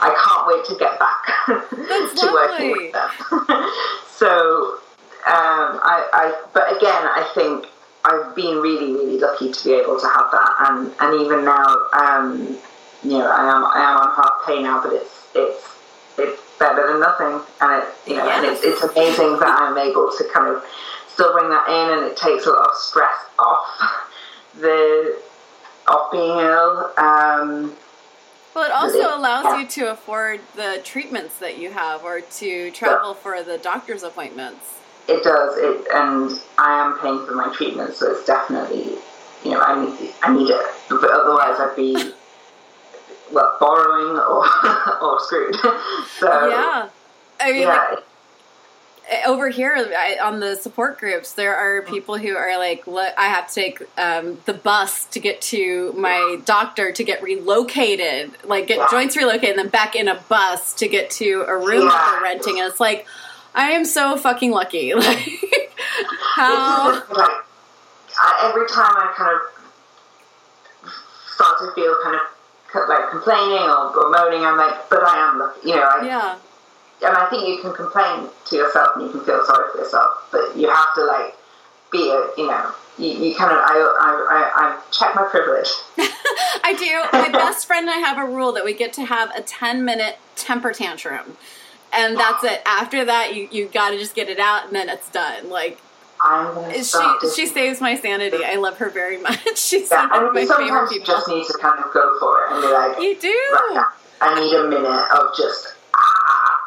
I can't wait to get back to working with them. so, um, I, I, but again, I think I've been really, really lucky to be able to have that, and and even now, um, you know, I am I am on half pay now, but it's it's it's better than nothing. And it, you know, yes. and it's, it's amazing that I'm able to kind of still bring that in, and it takes a lot of stress off the off being ill. Um, well, it also allows you to afford the treatments that you have, or to travel for the doctor's appointments. It does, it, and I am paying for my treatment, so it's definitely, you know, I need, I need it. But otherwise, I'd be well, borrowing or or screwed. so yeah, I mean, yeah. Like, over here I, on the support groups, there are people who are like, I have to take um, the bus to get to my doctor to get relocated, like get joints relocated, and then back in a bus to get to a room that they're renting. And it's like, I am so fucking lucky. Like, how? Like, every time I kind of start to feel kind of like complaining or, or moaning. I'm like, but I am lucky, you know. I, yeah. And I think you can complain to yourself and you can feel sorry for yourself, but you have to like be a, you know, you, you kind of, I, I, I, I check my privilege. I do. My best friend and I have a rule that we get to have a 10 minute temper tantrum. And that's it. After that, you, you got to just get it out and then it's done. Like, she she saves my sanity. I love her very much. She's yeah, one of my favorite people. You just need to kind of go for it and be like, you do. Right I need a minute of just.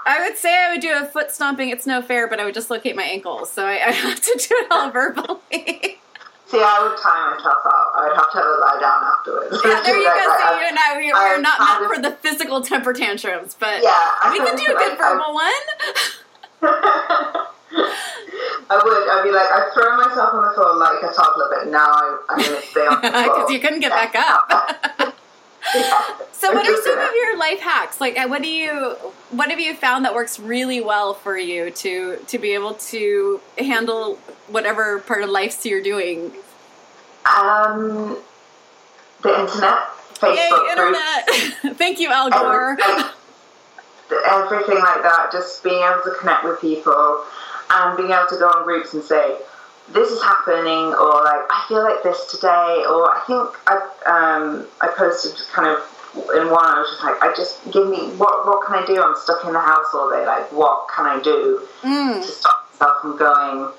I would say I would do a foot stomping. It's no fair, but I would dislocate my ankles, so I, I have to do it all verbally. See, I would time myself out. I would have to lie down afterwards. Yeah, there you Like, go. like, So you and I, we, we're not meant of- for the physical temper tantrums, but Yeah, we can do a like, good verbal one. I would. I'd be like, I throw myself on the floor like a toddler, but now I, I'm going to stay on the floor. Because you couldn't get back up. Yeah. So, what are some of your life hacks? Like, what do you, what have you found that works really well for you to to be able to handle whatever part of life you're doing? Um, the internet, Facebook Yay, internet! Thank you, Al Gore. everything, everything like that. Just being able to connect with people and being able to go on groups and say, "This is happening," or like, "I feel like this today," or I think I um, I posted kind of in one. I was just like, "I just give me what what can I do? I'm stuck in the house all day. Like, what can I do Mm. to stop myself from going?"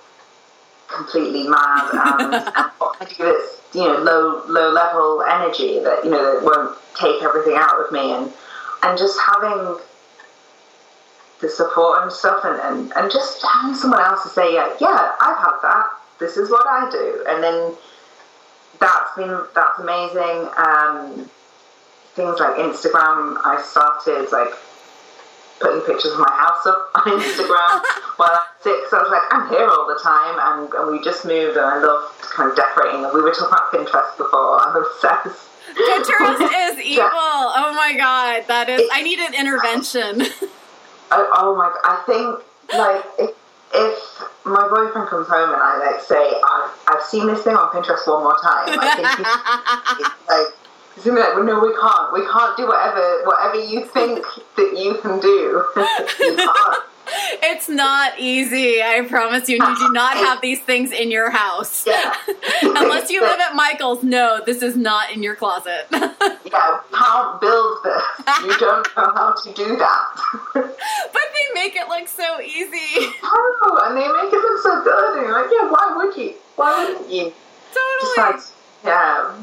completely mad and, and what can I do that's you know low low level energy that you know that won't take everything out of me and and just having the support and stuff and, and, and just having someone else to say yeah yeah I've had that this is what I do and then that's been that's amazing um, things like Instagram I started like putting pictures of my house up on Instagram while I'm sick. So I was like, I'm here all the time, and, and we just moved, and I love kind of decorating. And we were talking about Pinterest before. I'm obsessed. Pinterest is evil. Oh my god, that is. I need an intervention. I, oh my! I think like if, if my boyfriend comes home and I like say I've, I've seen this thing on Pinterest one more time, I think he's like. He's gonna be like, well, no, we can't. We can't do whatever whatever you think that you can do. you can't. It's not easy. I promise you. You do not have these things in your house. Yeah. Unless you live at Michael's, no, this is not in your closet. Yeah, can't build this. You don't know how to do that. But they make it look so easy. oh, and they make it look so good. And you're like, yeah, why would you? Why wouldn't you? Just Totally. like, yeah,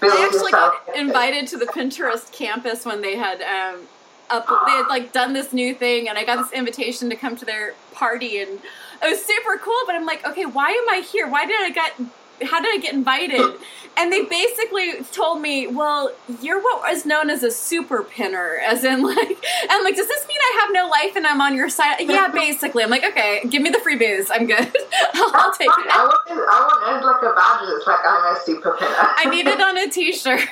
build I actually got invited to the Pinterest campus when they had um, up, they had like done this new thing, and I got this invitation to come to their party, and it was super cool. But I'm like, okay, why am I here? Why did I get? How did I get invited? And they basically told me, well, you're what is known as a super pinner, as in like, I'm like, does this mean I have no life and I'm on your side? Yeah, basically. I'm like, okay, give me the free booze. I'm good. I'll, take it. I it. wanted, I wanted like a badge that's like I'm a super pinner. I need it on a t-shirt.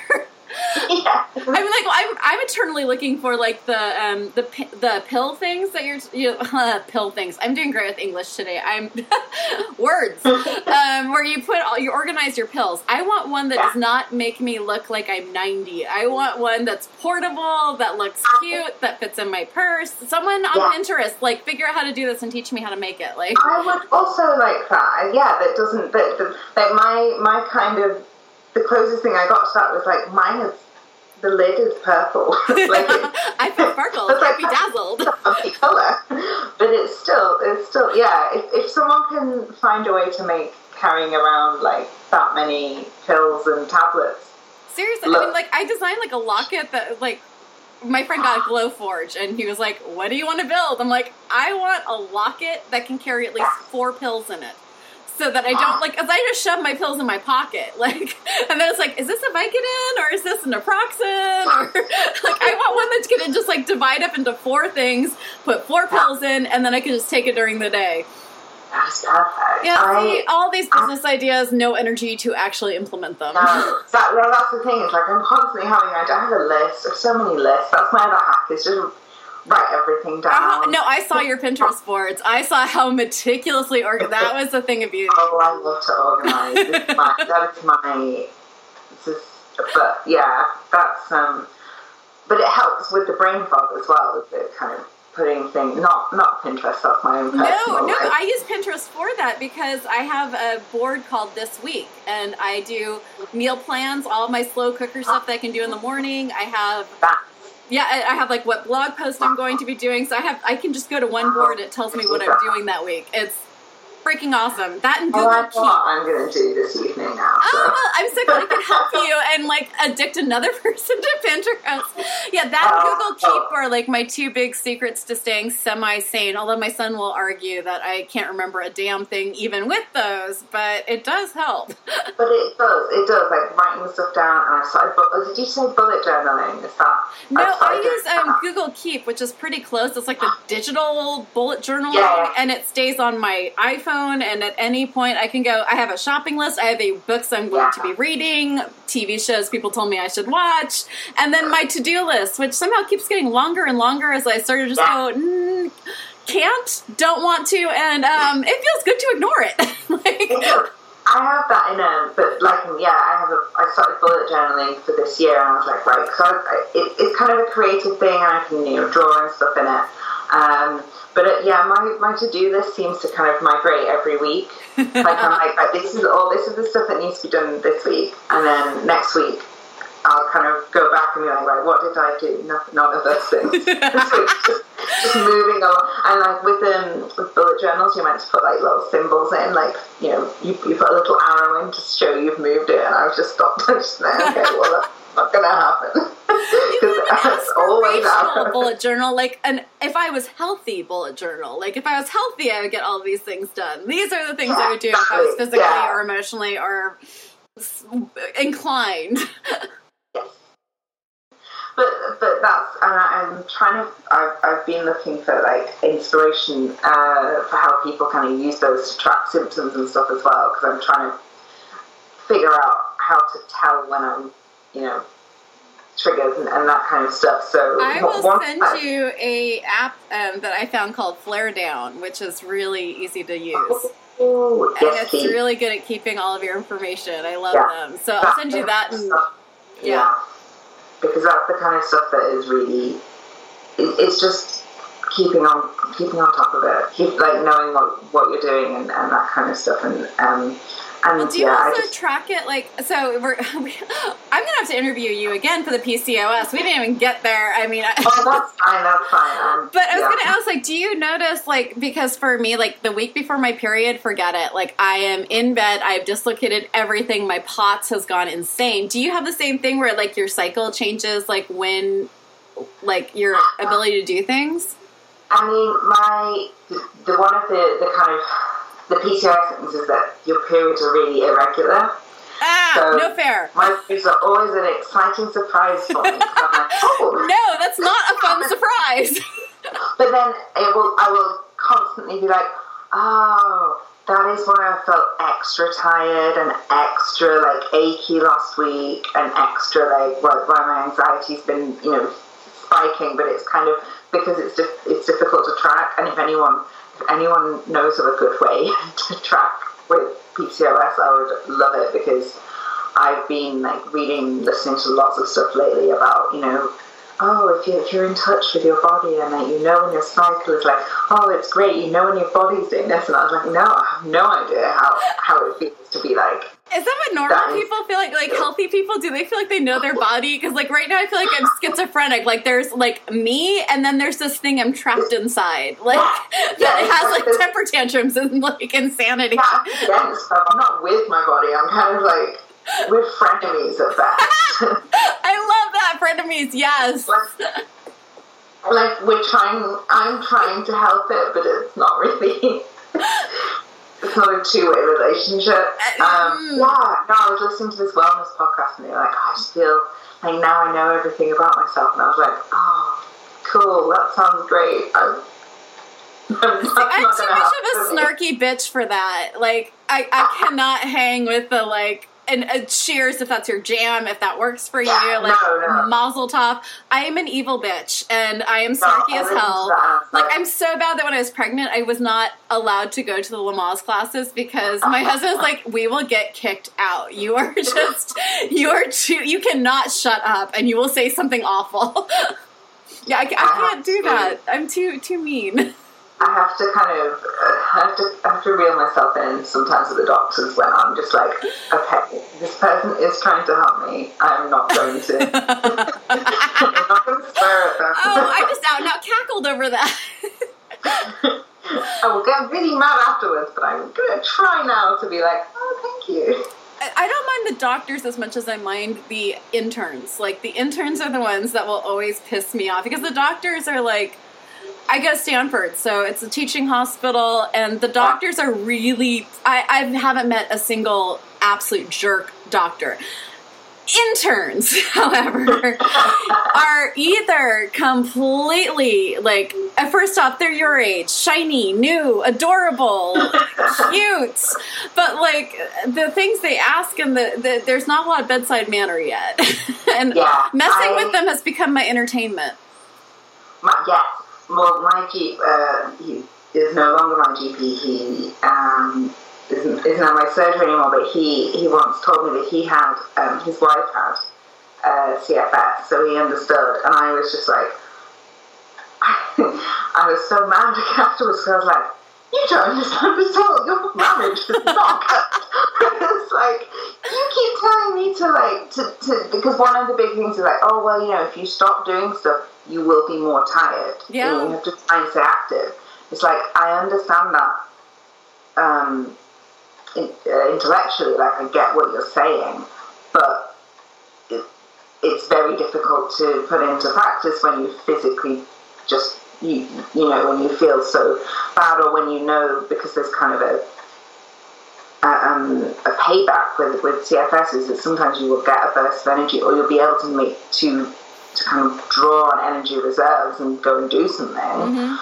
Yeah. I'm like, I'm, I'm eternally looking for like the um the the pill things that you're you pill things. I'm doing great with English today. I'm words um where you put all you organize your pills. I want one that does not make me look like I'm 90. I want one that's portable, that looks cute, that fits in my purse. Someone on Yeah. Pinterest like figure out how to do this and teach me how to make it. Like I would also like that. Yeah, that doesn't. That, that like my my kind of the closest thing I got to that was like mine is the lid is purple. like I feel sparkles, It's like- bedazzled. funky color, but it's still it's still yeah. If if someone can find a way to make carrying around like that many pills and tablets, Seriously, I mean, like I designed like a locket that like my friend got a Glowforge, and he was like, "What do you want to build?" I'm like, "I want a locket that can carry at least four pills in it." So that I don't ah. like, as I just shove my pills in my pocket, like, and then it's like, is this a Vicodin or is this an Naproxen? Or like, I want one that's gonna just like divide up into four things, put four pills in, and then I can just take it during the day. that's perfect. Yeah, I, see, all these business ideas, no energy to actually implement them. No, that, well, that's the thing. It's like I'm constantly having. I have a list of so many lists. That's my other hack. Is just write everything down. Uh-huh. No, I saw your Pinterest boards. I saw how meticulously organized. That was the thing of beauty. Oh, I love to is my, that is my. This is, but yeah, that's um. But it helps with the brain fog as well. With the kind of putting things. Not not Pinterest. That's my own. No, no, like- I use Pinterest for that because I have a board called This Week, and I do meal plans, all my slow cooker stuff that I can do in the morning. I have. Yeah, I have like what blog post I'm going to be doing, so I have I can just go to one board. It tells me what I'm doing that week. It's freaking awesome. That and Oh, Google that's Keep. what I'm going to do this evening now. So. Oh, well, I'm so glad I can help you and like addict another person to Pinterest. Yeah, that and Oh, Google Keep are like my two big secrets to staying semi sane. Although my son will argue that I can't remember a damn thing even with those, but it does help. But it does, it does, like writing stuff down. And I started, bu- did you say bullet journaling? Is that? No, I use um. Google Keep, which is pretty close. It's like the digital bullet journaling, Yeah. and it stays on my iPhone. And at any point, I can go. I have a shopping list. I have a books I'm going to be reading, TV shows people told me I should watch, and then my to do list, which somehow keeps getting longer and longer as I start to just go. Mm, can't, don't want to, and um, it feels good to ignore it. It like. I have that in a, but like, yeah, I have a, I started bullet journaling for this year, and I was like, right, because it, it's kind of a creative thing, and I can, you know, draw and stuff in it. Um, but it, yeah, my, my to do list seems to kind of migrate every week. like I'm like, this is all, this is the stuff that needs to be done this week, and then next week I'll kind of go back and be like, right, what did I do? No, none of those things. so just, just moving along. And like with um, with bullet journals, you're meant to put like little symbols in, like you know, you, you put a little arrow in to show you've moved it. And I was just stopped. Just like, okay, well not gonna happen because that's always inspirational bullet journal like an if i was healthy bullet journal like if i was healthy i would get all these things done these are the things i would do if i was physically Yeah. or emotionally or inclined But but that's and I, I'm trying to. I've, I've been looking for like inspiration uh, for how people kind of use those to track symptoms and stuff as well because I'm trying to figure out how to tell when I'm you know triggered and, and that kind of stuff. So i will send I- you a app um, that i found called Flaredown which is really easy to use Ooh, and yes, it's please. really good at keeping all of your information i love Yeah. them so i'll send you that and yeah. Because that's the kind of stuff that is really, it, it's just keeping on, keeping on top of it, keep like knowing what, what you're doing and, and that kind of stuff. And um, and Well, do you yeah, also just track it like so? We're, we, I'm gonna have to interview you again for the PCOS. We didn't even get there. I mean, I, oh that's fine, that's fine. Um, but I was yeah. gonna ask, like, do you notice, like, because for me, like, the week before my period, forget it. Like, I am in bed. I've dislocated everything. My POTS has gone insane. Do you have the same thing where like your cycle changes, like when, like your ability to do things? I mean, my the, the one of the the kind of the PCOS symptoms is that your periods are really irregular. Ah, So- no fair. My periods are always an exciting surprise for me. Like, oh, No, that's not a fun surprise. But then it will, I will constantly be like, oh, that is why I felt extra tired and extra like achy last week and extra like why, why my anxiety's been you know spiking. But it's kind of because it's dif- it's difficult to track. And if anyone anyone knows of a good way to track with PCOS, I would love it because I've been like reading, listening to lots of stuff lately about you know oh, if you're, if you're in touch with your body and that you know when your cycle is like, oh, it's great, you know when your body's doing this. And I was like, no, I have no idea how, how it feels to be like, Is that what normal That people feel like? Like healthy people, do they feel like they know their body? Because like right now, I feel like I'm schizophrenic. Like there's like me, and then there's this thing I'm trapped inside, like that Yeah, has like temper tantrums and like insanity. yeah, I'm against them. I'm not with my body. I'm kind of like, we're frenemies at best. I love that frenemies. Yes. like, we're trying, I'm trying to help it, but it's not really. It's not a two-way relationship. Um, Mm. yeah, no, I was listening to this wellness podcast, and they were like, "Oh, I just feel like now I know everything about myself, and I was like, oh, cool, that sounds great. I'm, I'm, that's I'm too much of a me. snarky bitch for that. Like I, I cannot hang with the like. And uh, cheers if that's your jam, if that works for you. Yeah, like no, no. Mazel tov. I am an evil bitch, and I am snarky I as hell. that, and I was Like like- I'm so bad that when I was pregnant, I was not allowed to go to the Lamaze classes because my husband's like, "We will get kicked out. You are just, you are too, you cannot shut up, and you will say something awful." yeah, I, I can't do that. I'm too too mean. I have to kind of, uh, I have to, I have to reel myself in sometimes at the doctors when I'm just like, okay, this person is trying to help me. I'm not going to. I'm not going to swear at them. Oh, I just out and out cackled over that. I will get really mad afterwards, but I'm gonna try now to be like, oh, thank you. I don't mind the doctors as much as I mind the interns. Like the interns are the ones that will always piss me off because the doctors are like I go to Stanford, so it's a teaching hospital, and the doctors are really. I, I haven't met a single absolute jerk doctor. Interns, however, are either completely like, first off, they're your age, shiny, new, adorable, cute, but like the things they ask and the, the there's not a lot of bedside manner yet, and Yeah, messing I- with um, them has become my entertainment. My, yes, well, my G, uh, he is no longer my GP. He um, isn't, isn't at my surgery anymore, but he, he once told me that he had, um, his wife had uh, CFS, so he understood. And I was just like, I was so mad afterwards because I was like, you don't understand at all. Your marriage is not good. it's like you keep telling me to like to, to because one of the big things is like, oh well, you know, if you stop doing stuff, you will be more tired. Yeah. You, you have to try and stay active. It's like I understand that um, in, uh, intellectually, like I get what you're saying, but it, it's very difficult to put into practice when you physically just you you know when you feel so bad or when you know because there's kind of a um, a payback with with CFS is that sometimes you will get a burst of energy or you'll be able to make to to kind of draw on energy reserves and go and do something. And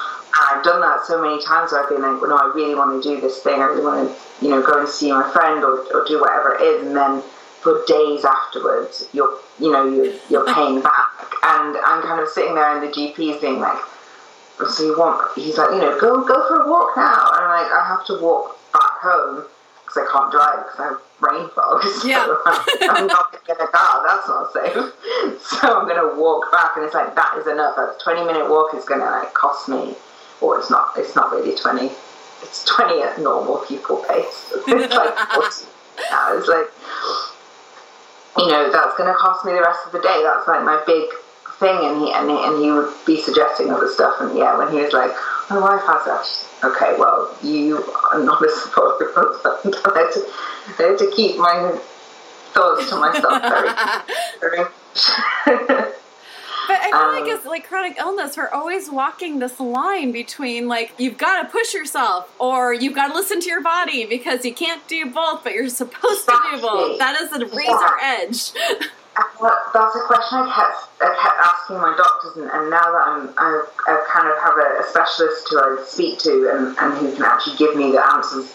I've done that so many times where I've been like, well, no, I really want to do this thing. I really want to, you know, go and see my friend or, or do whatever it is. And then for days afterwards, you're, you know, you're, you're paying back. And I'm kind of sitting there and the GP is being like, so you want, he's like, you know, go, go for a walk now. And I'm like, I have to walk back home because I can't drive because I have brain fog. So Yeah. I'm not going to get a car. That's not safe. So I'm going to walk back, and it's like that is enough. A 20 minute walk is going to like cost me, or it's not. It's not really 20. It's 20 at normal people pace. It's like 40 now. It's like you know that's going to cost me the rest of the day. That's like my big thing, and he and he, and he would be suggesting other stuff. And yeah, when he was like, "My wife has that," okay, well, you are not a supportive husband. I had to, I had to keep my thoughts to myself very, very. But I feel Um, like it's like chronic illness. We're always walking this line between like you've got to push yourself or you've got to listen to your body because you can't do both, but you're supposed to do both. That is a razor edge. That's a question I kept I kept asking my doctors, and, and now that I'm I, I kind of have a, a specialist who I speak to, and, and who can actually give me the answers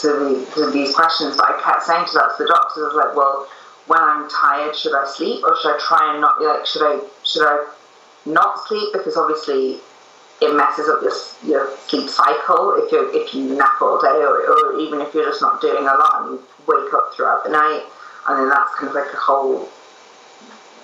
to, the, to these questions. But I kept saying to that to the doctors, I was like, well, when I'm tired, should I sleep or should I try and not like should I should I not sleep because obviously it messes up your your sleep cycle if you if you nap all day or, or even if you're just not doing a lot and you wake up throughout the night and then that's kind of like a whole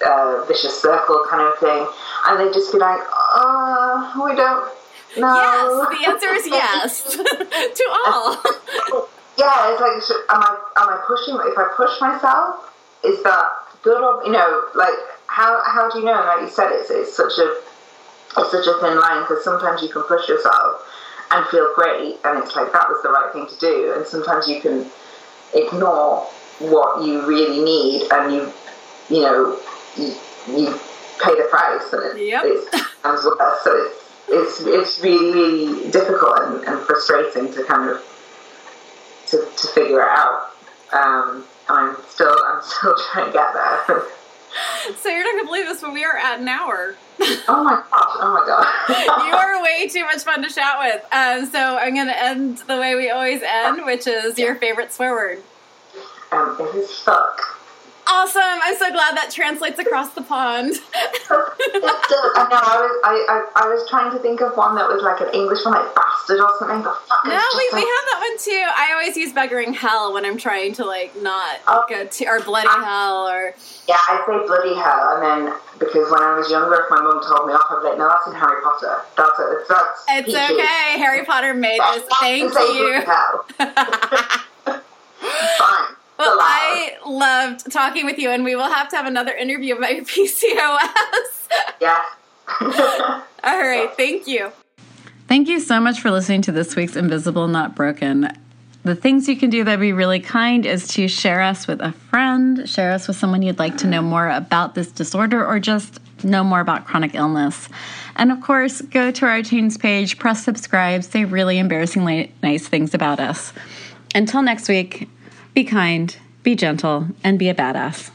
uh, vicious circle kind of thing and they just be like uh we don't know Yes, the answer is yes to all. yeah, it's like, am I am I pushing? If I push myself, is that good or you know, like how how do you know? Like you said, it's it's such a it's such a thin line because sometimes you can push yourself and feel great, and it's like that was the right thing to do, and sometimes you can ignore what you really need, and you you know you, you pay the price, and it, Yep. it's as well. So it's it's it's really really difficult and, and frustrating to kind of to, to figure it out. Um, I'm still I'm still trying to get there. So you're not gonna believe this, but we are at an hour. oh my gosh! Oh my god! you are way too much fun to chat with. Um, so I'm gonna end the way we always end, which is your favorite swear word. um, it is fuck. Awesome! I'm so glad that translates across the pond. It does. I know. I was I, I, I was trying to think of one that was like an English one, like bastard or something. But fuck, No, is just we, we have that one too. I always use buggering hell when I'm trying to like not Oh. go to or bloody hell or Yeah, I say bloody hell, and then because when I was younger, if my mum told me oh, off, I'd be like, no, that's in Harry Potter. That's it. That's it's PG. okay. Harry Potter made That's this. Thank you. bloody hell. Fine. Well, I loved talking with you, and we will have to have another interview about your PCOS. Yes. All right, thank you. Thank you so much for listening to this week's Invisible Not Broken. The things you can do that would be really kind is to share us with a friend, share us with someone you'd like to know more about this disorder, or just know more about chronic illness. And of course, go to our iTunes page, press subscribe, say really embarrassingly nice things about us. Until next week, be kind, be gentle, and be a badass.